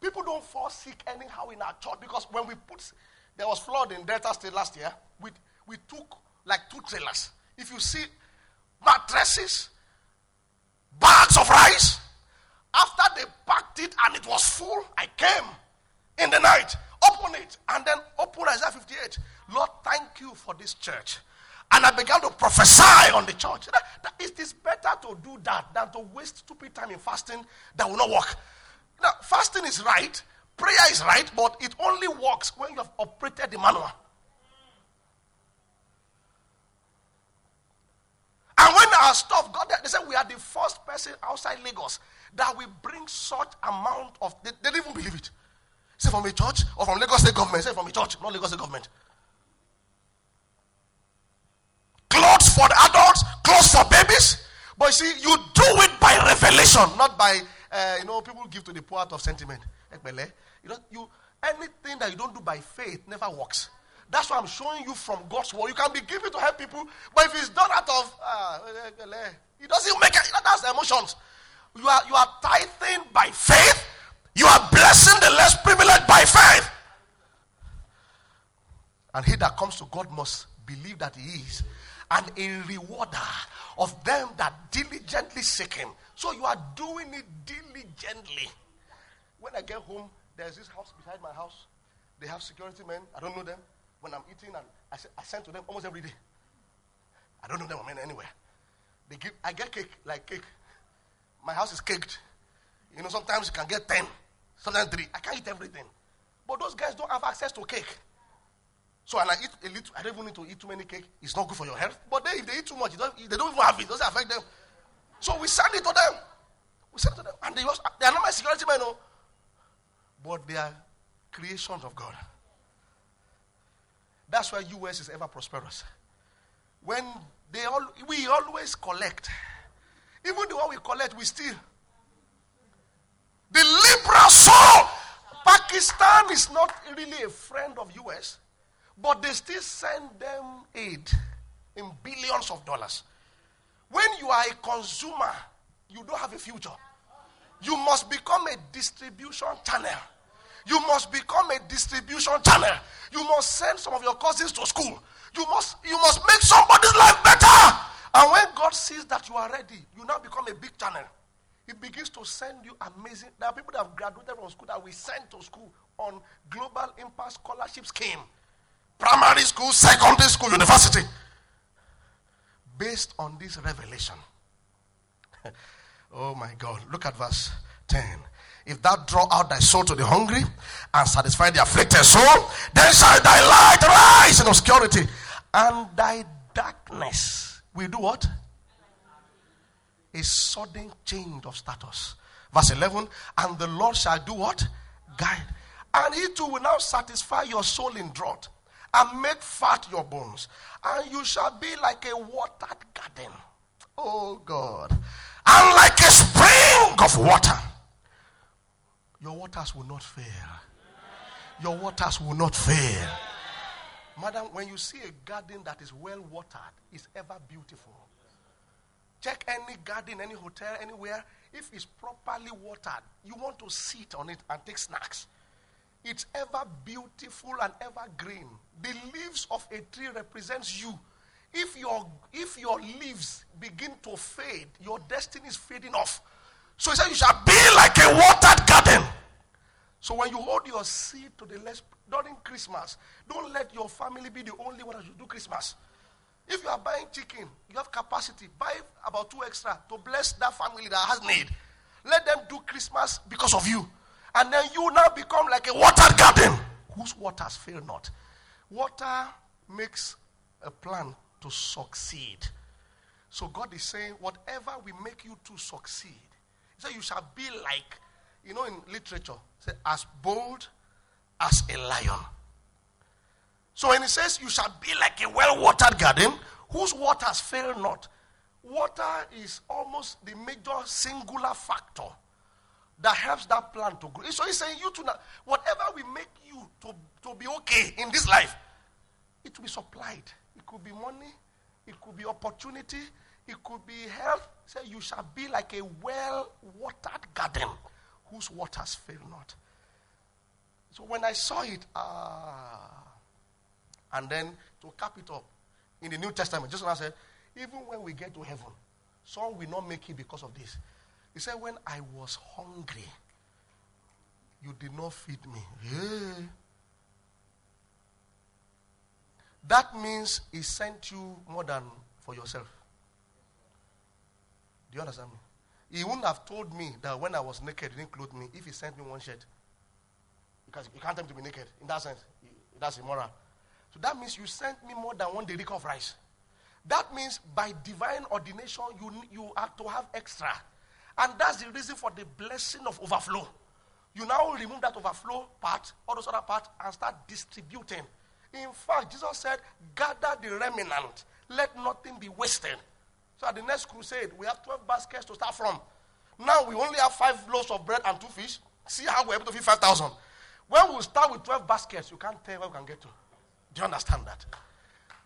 People don't fall sick anyhow in our church because when we put, there was flood in Delta State last year. We, we took like two trailers. If you see mattresses, bags of rice, after they packed it and it was full, I came in the night, open it, and then open Isaiah 58. Lord, thank you for this church. And I began to prophesy on the church. That, that it is better to do that than to waste stupid time in fasting that will not work. Now, fasting is right, prayer is right, but it only works when you have operated the manual. And when our stuff got there, they said we are the first person outside Lagos that will bring such amount of. They, they didn't even believe it. Say from a church or from Lagos State government. Say from a church, not Lagos State government. For the adults, clothes for babies. But you see, you do it by revelation, not by uh, you know people give to the poor out of sentiment. You know, you anything that you don't do by faith never works. That's why I'm showing you from God's word. You can be giving to help people, but if it's done out of, uh, it doesn't make it. That's emotions. You are, you are tithing by faith. You are blessing the less privileged by faith. And he that comes to God must believe that he is and a rewarder of them that diligently seek him. So you are doing it diligently. When I get home, there's this house beside my house. They have security men. I don't know them. When I'm eating, and I, I send to them almost every day. I don't know them men anywhere. They give, I get cake like cake. My house is caked. You know, sometimes you can get 10, sometimes 3. I can't eat everything. But those guys don't have access to cake. So when I eat a little, I don't even need to eat too many cake. It's not good for your health. But then if they eat too much, don't, they don't even have it. It doesn't affect them. So we send it to them. We send it to them. And they, also, they are not my security men, no. But they are creations of God. That's why US is ever prosperous. When they all, we always collect. Even the one we collect, we steal. The liberal soul. Pakistan is not really a friend of US, but they still send them aid in billions of dollars. When you are a consumer, you don't have a future. You must become a distribution channel. You must become a distribution channel. You must send some of your cousins to school. You must, you must make somebody's life better. And when God sees that you are ready, you now become a big channel. He begins to send you amazing. There are people that have graduated from school that we send to school on Global Impact Scholarship Scheme. Primary school, secondary school, university. Based on this revelation. *laughs* oh my God. Look at verse 10. If thou draw out thy soul to the hungry and satisfy the afflicted soul, then shall thy light rise in obscurity, and thy darkness will do what? A sudden change of status. Verse 11, and the Lord shall do what? Guide. And he too will now satisfy your soul in drought and make fat your bones, and you shall be like a watered garden. Oh God. And like a spring of water your waters will not fail. Your waters will not fail. Madam, when you see a garden that is well watered, it's ever beautiful. Check any garden, any hotel, anywhere. If it's properly watered, you want to sit on it and take snacks. It's ever beautiful and ever green. The leaves of a tree represents you. If your if your leaves begin to fade, your destiny is fading off. So he said, You shall be like a watered garden. So when you hold your seed to the left during Christmas, don't let your family be the only one that do Christmas. If you are buying chicken, you have capacity, buy about two extra to bless that family that has need. Let them do Christmas because of you. And then you now become like a watered garden whose waters fail not. Water makes a plan to succeed. So God is saying, whatever we make you to succeed, so you shall be like, you know, in literature, say, as bold as a lion. So when he says, you shall be like a well watered garden whose waters fail not, water is almost the major singular factor that helps that plant to grow. So he's saying, you to now, whatever we make you to, to be okay in this life, it will be supplied. It could be money, it could be opportunity, it could be health. Say, you shall be like a well watered garden whose waters fail not. So when I saw it, ah, and then to cap it up, in the New Testament, I said, even when we get to heaven, some will not make it because of this. He said, When I was hungry, you did not feed me. That means he sent you more than for yourself. Do you understand me? He wouldn't have told me that when I was naked, he didn't clothe me if he sent me one shirt. Because you can't tell me to be naked. In that sense, that's immoral. So that means you sent me more than one derica of rice. That means by divine ordination, you, you have to have extra. And that's the reason for the blessing of overflow. You now remove that overflow part, all those other parts, and start distributing. In fact, Jesus said, gather the remnant. Let nothing be wasted. So at the next crusade, we have 12 baskets to start from. Now we only have five loaves of bread and two fish. See how we're able to feed 5,000. When we start with 12 baskets, you can't tell where we can get to. Do you understand that?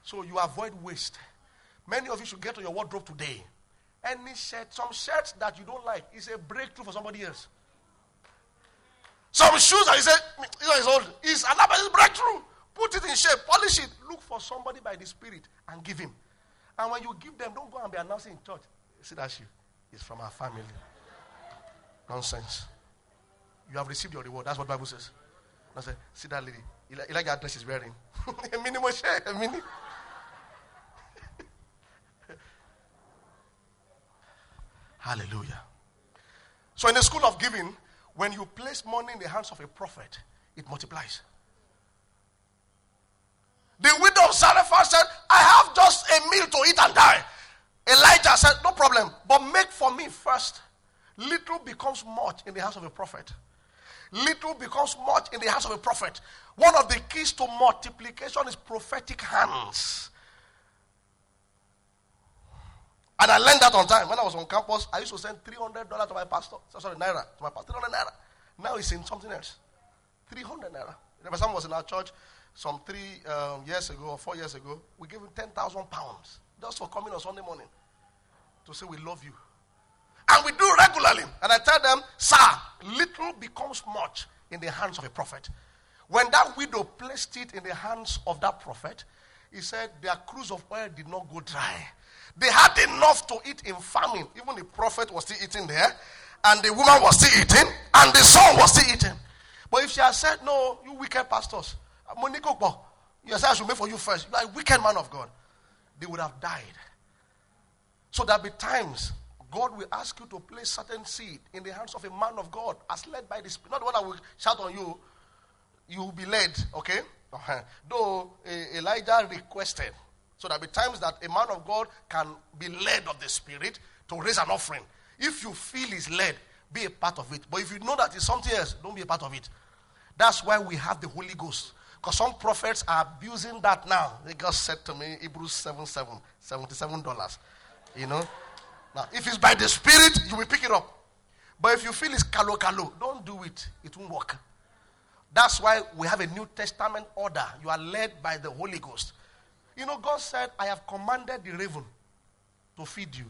So you avoid waste. Many of you should get to your wardrobe today. Any shirt, some shirts that you don't like is a breakthrough for somebody else. Some shoes that you say, you know, it's old. It's another breakthrough. Put it in shape, polish it. Look for somebody by the Spirit and give him. And when you give them, don't go and be announcing in church. See that shoe? It's from our family. Nonsense. You have received your reward. That's what Bible says. I say, see that lady. Like, that dress she's wearing? a minimum share, a mini. Hallelujah. So in the school of giving, when you place money in the hands of a prophet, it multiplies. The widow of Zarephath said, I have just a meal to eat and die. Elijah said, No problem, but make for me first. Little becomes much in the hands of a prophet. Little becomes much in the hands of a prophet. One of the keys to multiplication is prophetic hands. And I learned that on time. When I was on campus, I used to send $300 to my pastor. Sorry, Naira. To my pastor. 300 Naira. Now it's in something else. 300 Naira. Remember, someone was in our church some three um, years ago or four years ago. We gave him 10,000 pounds just for coming on Sunday morning to say we love you. And we do regularly. And I tell them, sir, little becomes much in the hands of a prophet. When that widow placed it in the hands of that prophet, he said their cruse of oil did not go dry. They had enough to eat in famine. Even the prophet was still eating there, and the woman was still eating, and the son was still eating. But if she had said, No, you wicked pastors, you said I should make for you first. You are a wicked man of God. They would have died. So there'll be times God will ask you to place certain seed in the hands of a man of God as led by the Spirit. Not the one that will shout on you. You will be led, okay? *laughs* Though uh, Elijah requested. So there'll be times that a man of God can be led of the Spirit to raise an offering. If you feel he's led, be a part of it. But if you know that it's something else, don't be a part of it. That's why we have the Holy Ghost. Because some prophets are abusing that now. They just said to me, Hebrews 7 7, $77. You know? Now, if it's by the Spirit, you will pick it up. But if you feel it's kalo kalo, don't do it. It won't work. That's why we have a New Testament order. You are led by the Holy Ghost. You know, God said, I have commanded the raven to feed you.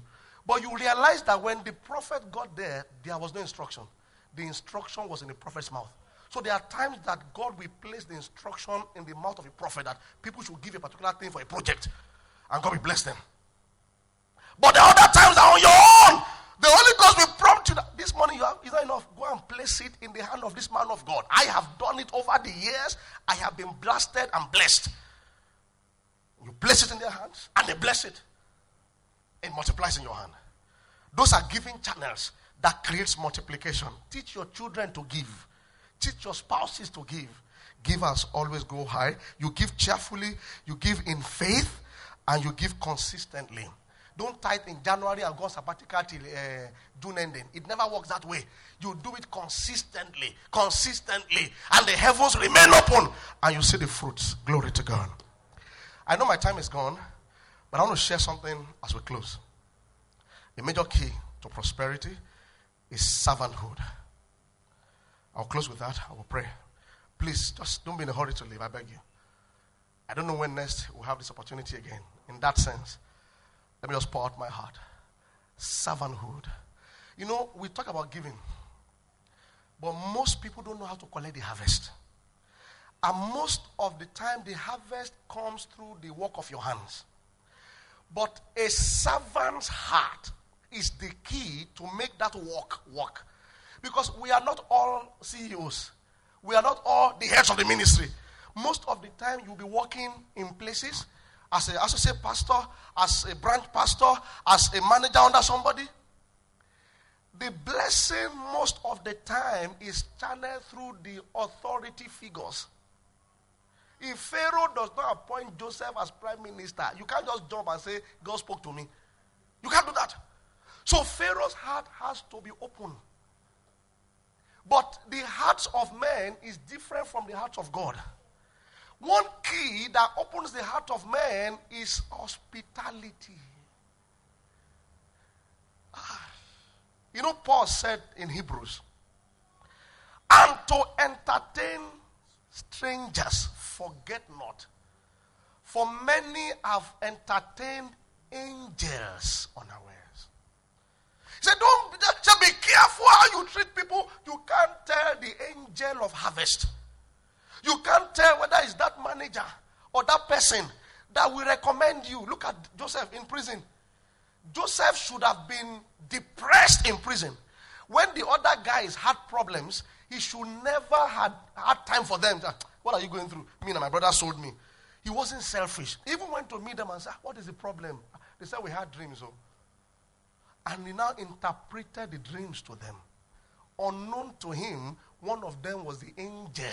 But you realize that when the prophet got there, there was no instruction. The instruction was in the prophet's mouth. So there are times that God will place the instruction in the mouth of a prophet that people should give a particular thing for a project. And God will bless them. But the other times are on your own. The Holy Ghost will prompt you that this money you have is not enough. Go and place it in the hand of this man of God. I have done it over the years. I have been blasted and blessed. You place it in their hands and they bless it. It multiplies in your hand. Those are giving channels that creates multiplication. Teach your children to give. Teach your spouses to give. Givers always go high. You give cheerfully, you give in faith, and you give consistently. Don't tithe in January and go sabbatical till uh, June ending. It never works that way. You do it consistently, consistently, and the heavens remain open, and you see the fruits. Glory to God. I know my time is gone, but I want to share something as we close. The major key to prosperity is servanthood. I'll close with that. I will pray. Please, just don't be in a hurry to leave. I beg you. I don't know when next we'll have this opportunity again. In that sense, let me just pour out my heart. Servanthood. You know, we talk about giving, but most people don't know how to collect the harvest. And most of the time, the harvest comes through the work of your hands. But a servant's heart is the key to make that work work. Because we are not all CEOs, we are not all the heads of the ministry. Most of the time, you'll be working in places as an associate pastor, as a branch pastor, as a manager under somebody. The blessing most of the time is channeled through the authority figures. If Pharaoh does not appoint Joseph as prime minister, you can't just jump and say, God spoke to me. You can't do that. So Pharaoh's heart has to be open. But the hearts of men is different from the hearts of God. One key that opens the heart of man is hospitality. Ah. You know, Paul said in Hebrews, and to entertain strangers, forget not For many have entertained angels unawares. He said, Don't just be careful how you treat people. You can't tell the angel of harvest. You can't tell whether it's that manager or that person that will recommend you. Look at Joseph in prison. Joseph should have been depressed in prison. When the other guys had problems, he should never had had time for them. Ah, what are you going through? Me and my brother sold me. He wasn't selfish. He even went to meet them and said, ah, What is the problem? Ah, they said, We had dreams. Oh. And he now interpreted the dreams to them. Unknown to him, one of them was the angel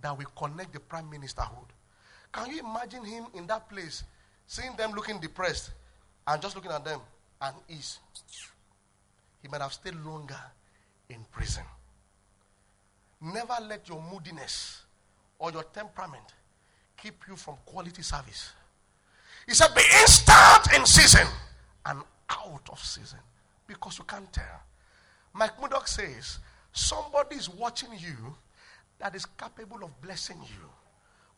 that will connect the prime ministerhood. Can you imagine him in that place, seeing them looking depressed and just looking at them and ease? He might have stayed longer in prison. Never let your moodiness or your temperament keep you from quality service. He said, Be instant in season and out of season because you can't tell. Mike Murdock says, Somebody is watching you that is capable of blessing you,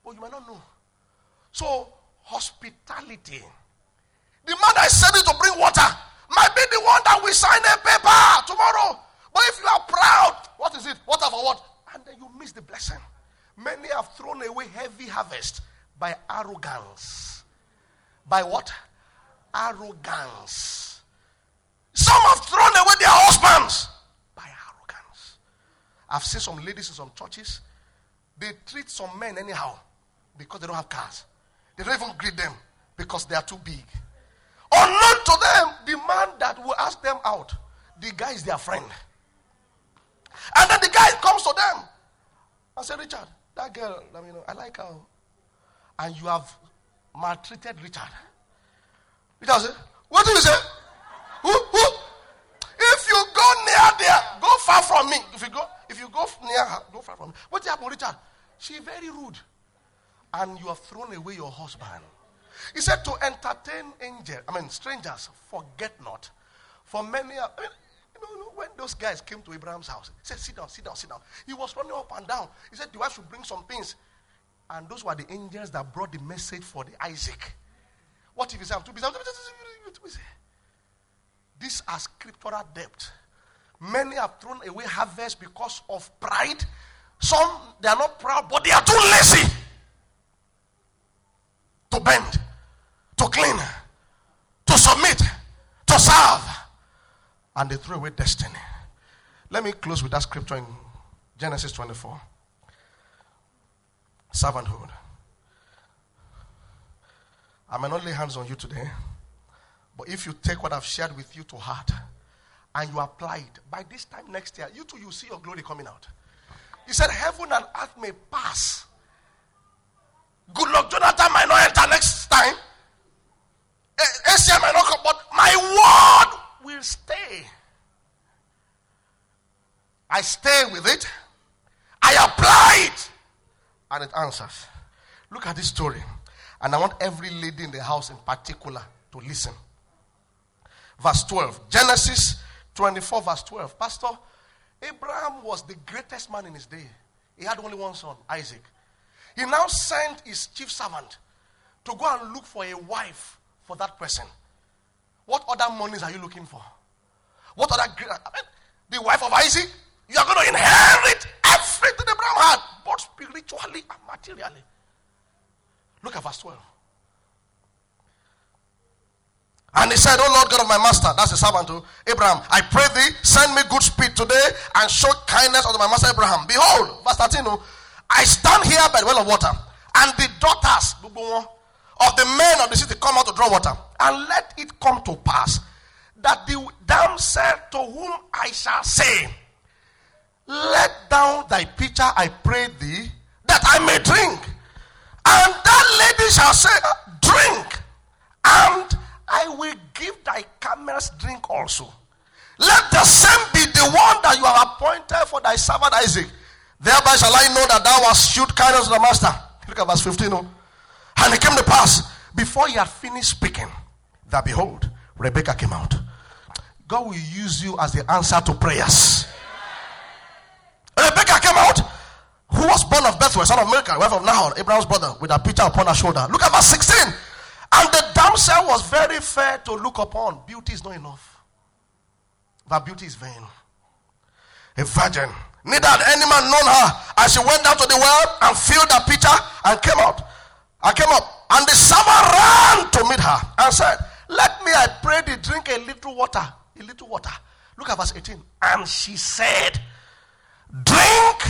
but you might not know. So, hospitality. The man I is sending to bring water might be the one that will sign a paper tomorrow. But if you are proud, what is it? Water for what? And then you miss the blessing. Many have thrown away heavy harvest by arrogance. By what? Arrogance. Some have thrown away their husbands by arrogance. I've seen some ladies in some churches, they treat some men anyhow because they don't have cars. They don't even greet them because they are too big. Unknown to them, the man that will ask them out, the guy is their friend. And then the guy comes to them and says, Richard, that girl, I mean, I like her. And you have maltreated Richard. Richard said, What do you say? Who? Who? If you go near there, go far from me. If you go, if you go near her, go far from me. What happened, Richard? She very rude. And you have thrown away your husband. He said to entertain angels, I mean strangers, forget not. For many, I mean, you know, when those guys came to Abraham's house, he said, Sit down, sit down, sit down. He was running up and down. He said, The wife should bring some things. And those were the angels that brought the message for the Isaac. What if he said, I'm too busy? These are scriptural depth. Many have thrown away harvest because of pride. Some, they are not proud, but they are too lazy to bend, to clean, to submit, to serve and they threw away destiny. Let me close with that scripture in Genesis 24. Servanthood. I may not lay hands on you today, but if you take what I've shared with you to heart and you apply it, by this time next year, you too, you see your glory coming out. He said, Heaven and earth may pass. Goodluck Jonathan might not enter next time. Eh, Asia might not come, but my word will stay. I stay with it. I apply it. And it answers. Look at this story. And I want every lady in the house in particular to listen. Verse 12. Genesis 24, verse 12. Pastor, Abraham was the greatest man in his day. He had only one son, Isaac. He now sent his chief servant to go and look for a wife for that person. What other monies are you looking for? What other I mean, the wife of Isaac? You are going to inherit everything Abraham had, both spiritually and materially. Look at verse 12. And he said, Oh Lord God of my master, that's the servant to Abraham, I pray thee, send me good speed today and show kindness unto my master Abraham. Behold, verse 13, oh, I stand here by the well of water, and the daughters of the men of the city come out to draw water. And let it come to pass that the damsel to whom I shall say, Let down thy pitcher, I pray thee, that I may drink. And that lady shall say, Drink, and I will give thy camels drink also. Let the same be the one that you have appointed for thy servant Isaac. Thereby shall I know that thou hast shewed kindness to the master. Look at verse 15. Oh. And it came to pass, before he had finished speaking, that behold, Rebecca came out. God will use you as the answer to prayers. Rebecca came out, who was born of Bethuel, son of Milcah, wife of Nahor, Abraham's brother, with a pitcher upon her shoulder. Look at verse 16. And the damsel was very fair to look upon. Beauty is not enough. That beauty is vain. A virgin. Neither had any man known her. And she went down to the well and filled the pitcher and came out. I came up. And the servant ran to meet her and said, Let me, I pray thee, drink a little water. A little water. Look at verse 18. And she said, Drink,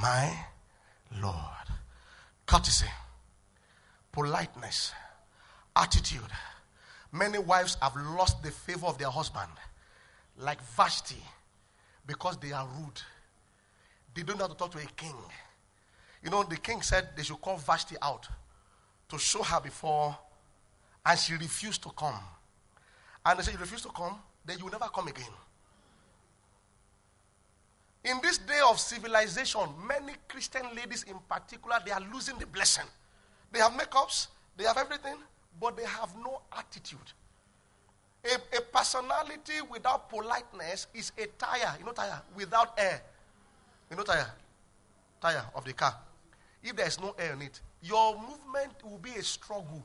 my Lord. Courtesy, politeness, attitude. Many wives have lost the favor of their husband, like Vashti, because they are rude. They don't know how to talk to a king. You know, the king said they should call Vashti out to show her before, and she refused to come. And they said, You refuse to come, then you will never come again. In this day of civilization, many Christian ladies in particular, they are losing the blessing. They have makeups, they have everything, but they have no attitude. A, a personality without politeness is a tire, you know, tire without air. You know, tire, tire of the car. If there is no air in it, your movement will be a struggle.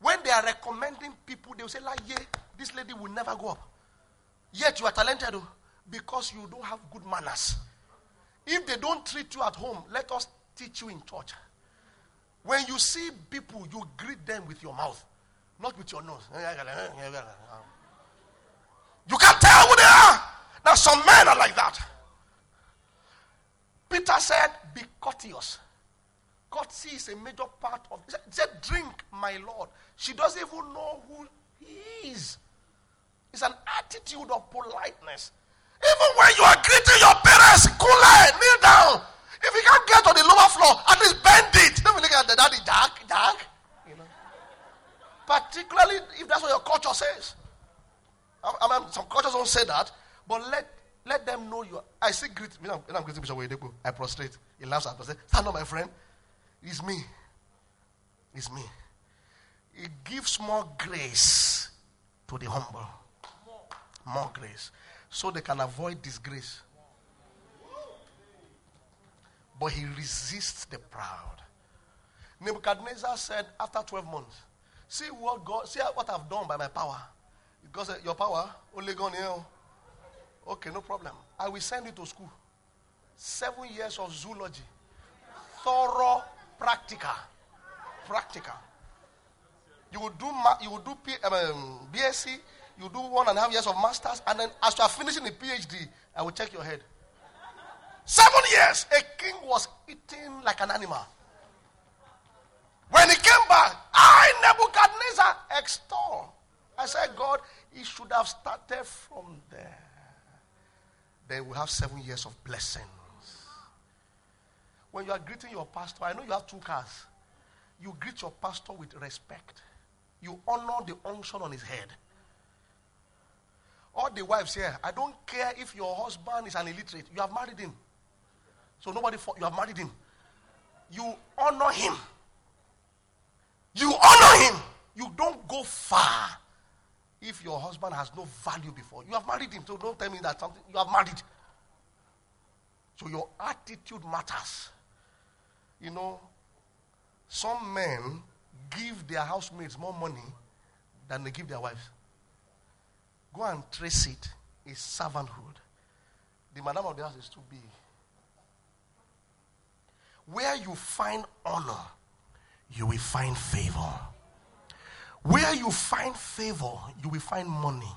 When they are recommending people, they will say, like, yeah, this lady will never go up. Yet you are talented oh, because you don't have good manners. If they don't treat you at home, let us teach you in church. When you see people, you greet them with your mouth, not with your nose. You can't tell who they are. Now, some men are like that. Peter said, Be courteous. Courtesy is a major part of it. He said, Drink, my Lord. She doesn't even know who he is. It's an attitude of politeness. Even when you are greeting your parents, cool kneel down. If you can't get on the lower floor, at least bend it. Don't look at the daddy, Jack, Jack. You know. Particularly if that's what your culture says. I, mean, some cultures don't say that, but let let them know you. I say greet. When I'm, when I'm greeting Bishop Oyedepo, I prostrate. He laughs at me. Say, stand up, my friend. It's me. It's me. It gives more grace to the humble. More grace. So they can avoid disgrace. But he resists the proud. Nebuchadnezzar said after 12 months, See what God, see what I've done by my power. Because your power, only gone here. Oh. Okay, no problem. I will send you to school. Seven years of zoology. Thorough practical. Practical. You will do you will do P, um, BSc, you do one and a half years of masters, and then as you are finishing the PhD, I will check your head. Seven years, a king was eating like an animal. When he came back, I Nebuchadnezzar extol. I said, God, he should have started from there. Then we have seven years of blessings. When you are greeting your pastor, I know you have two cars. You greet your pastor with respect. You honor the unction on his head. All the wives here, I don't care if your husband is an illiterate. You have married him. So nobody, for, you have married him. You honor him. You honor him. You don't go far if your husband has no value before. You have married him, so don't tell me that something you have married. So your attitude matters. You know, some men give their housemates more money than they give their wives. Go and trace it. It's servanthood. The madam of the house is too big. Where you find honor, you will find favor. Where you find favor, you will find money.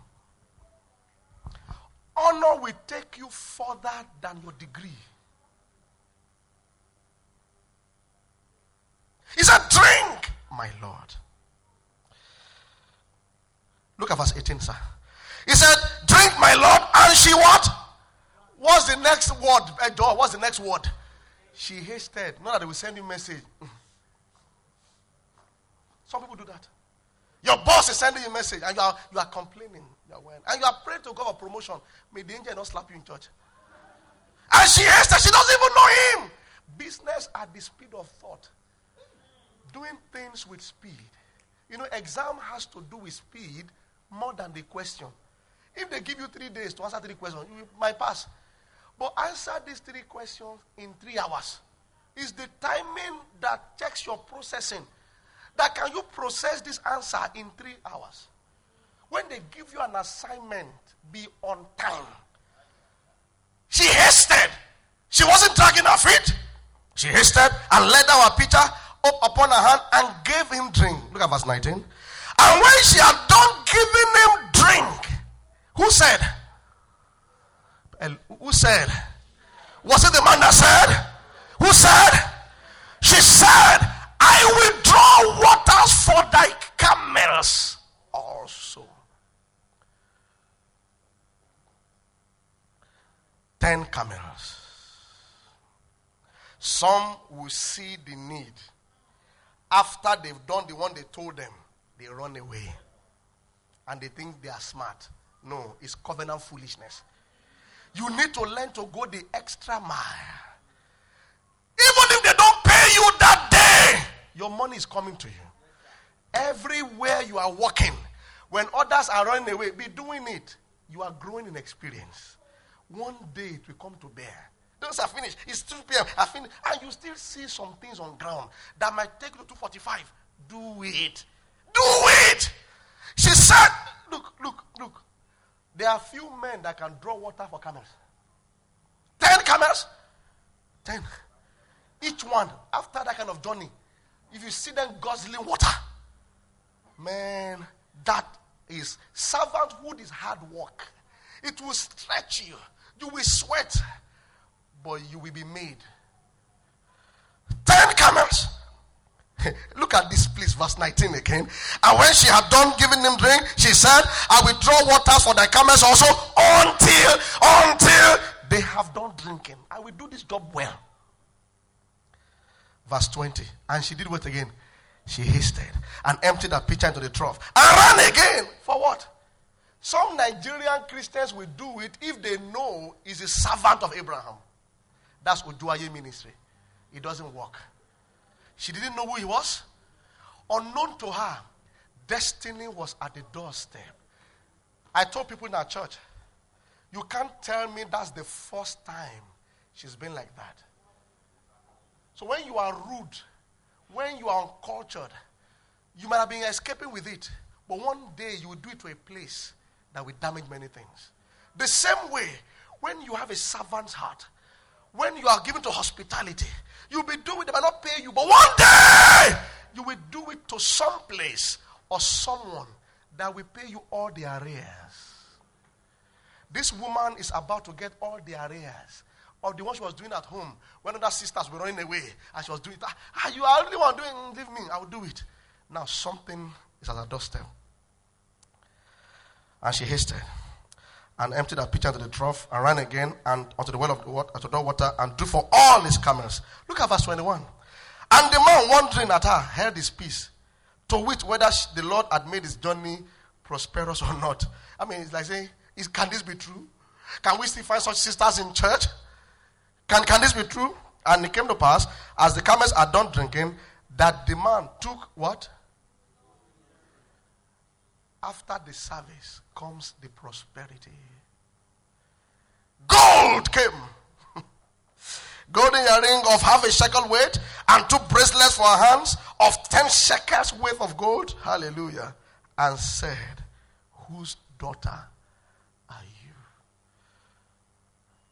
Honor will take you further than your degree. He said, Drink, my Lord. Look at verse 18, sir. He said, Drink, my Lord. And she what? What's the next word? Uh, what's the next word? She hasted. Not that they will send you message. Some people do that. Your boss is sending you a message and you are, you are complaining. You are and you are praying to God for promotion. May the angel not slap you in church. And she hasted. She doesn't even know him. Business at the speed of thought. Doing things with speed. You know, exam has to do with speed more than the question. If they give you three days to answer three questions, you might pass. But answer these three questions in three hours. is the timing that checks your processing. That can you process this answer in three hours? When they give you an assignment, be on time. She hasted. She wasn't dragging her feet. She hasted and led our Peter up upon her hand and gave him drink. Look at verse 19. And when she had done giving him drink, who said? Who said? Was it the man that said? Who said? She said, I will draw waters for thy camels also. Ten camels. Some will see the need. After they've done the one they told them, they run away. And they think they are smart. No, it's covenant foolishness. You need to learn to go the extra mile. Even if they don't pay you that day, your money is coming to you. Everywhere you are walking, when others are running away, be doing it. You are growing in experience. One day it will come to bear. Those are finished. It's 2 p.m. I finished. And you still see some things on ground that might take you to 45. Do it. Do it. She said, Look, look, look. There are few men that can draw water for camels. Ten camels. Ten. Each one, after that kind of journey, if you see them guzzling water, man, that is servanthood is hard work. It will stretch you. You will sweat, but you will be made. Ten camels. *laughs* Look at this, please, verse 19 again. And when she had done giving him drink, she said, I will draw water for thy camels also until, until they have done drinking. I will do this job well. Verse 20. And she did what again? She hasted and emptied her pitcher into the trough and ran again. For what? Some Nigerian Christians will do it if they know he's a servant of Abraham. That's Oduaye ministry. It doesn't work. She didn't know who he was. Unknown to her, destiny was at the doorstep. I told people in our church, you can't tell me that's the first time she's been like that. So when you are rude, when you are uncultured, you might have been escaping with it. But one day you will do it to a place that will damage many things. The same way, when you have a servant's heart, when you are given to hospitality, you'll be doing it, they might not pay you, but one day you will do it to some place or someone that will pay you all the arrears. This woman is about to get all the arrears of the one she was doing at home when other sisters were running away and she was doing it. Ah, you are the only one doing leave me, I will do it. Now something is at her doorstep. And she hasted and emptied her pitcher into the trough and ran again and onto the well of the water, the water and drew for all his camels. Look at verse 21. And the man wondering at her held his peace to wit whether the Lord had made his journey prosperous or not. I mean, it's like saying, is, can this be true? Can we still find such sisters in church? Can, can this be true? And it came to pass, as the camels are done drinking, that the man took what? After the service comes the prosperity. Gold came. *laughs* Golden earring of half a shekel weight, and two bracelets for her hands of ten shekels worth of gold. Hallelujah. And said, Whose daughter are you?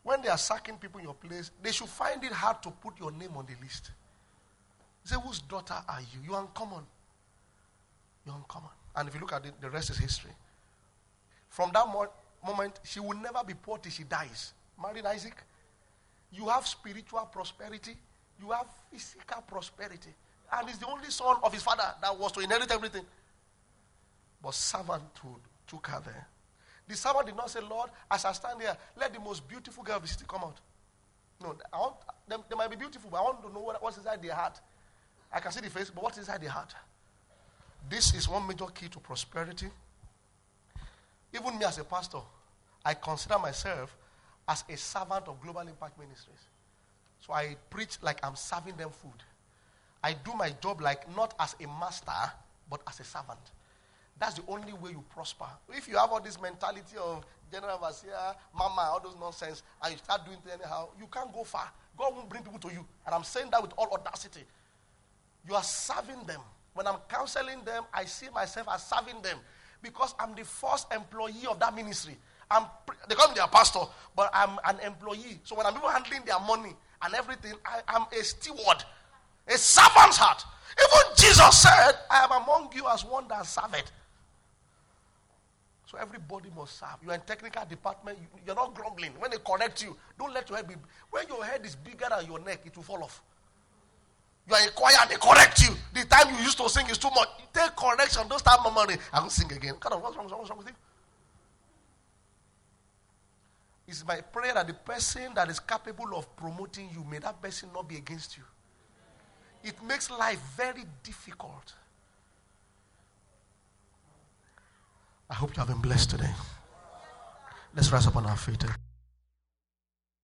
When they are sacking people in your place, they should find it hard to put your name on the list. Say, whose daughter are you? You're uncommon. You're uncommon. And if you look at it, the rest is history. From that mo- moment, she will never be poor till she dies. Married Isaac, you have spiritual prosperity, you have physical prosperity. And he's the only son of his father that was to inherit everything. But servanthood took her there. The servant did not say, Lord, as I stand here, let the most beautiful girl of the city come out. No, I want, they, they might be beautiful, but I want to know what, what's inside their heart. I can see the face, but what's inside their heart? This is one major key to prosperity. Even me as a pastor, I consider myself as a servant of Global Impact Ministries. So I preach like I'm serving them food. I do my job like not as a master, but as a servant. That's the only way you prosper. If you have all this mentality of general overseer, mama, all those nonsense, and you start doing things anyhow, you can't go far. God won't bring people to you. And I'm saying that with all audacity. You are serving them. When I'm counseling them, I see myself as serving them because I'm the first employee of that ministry. I'm, they call me their pastor, but I'm an employee. So when I'm even handling their money and everything, I am a steward, a servant's heart. Even Jesus said, I am among you as one that serveth. So everybody must serve. You're in technical department, you're not grumbling. When they correct you, don't let your head be. When your head is bigger than your neck, it will fall off. You are in choir they correct you. The time you used to sing is too much. You take correction, don't start murmuring. I will sing again. Kind of, what's wrong, what's wrong with you? It's my prayer that the person that is capable of promoting you, may that person not be against you. It makes life very difficult. I hope you have been blessed today. Let's rise up on our feet.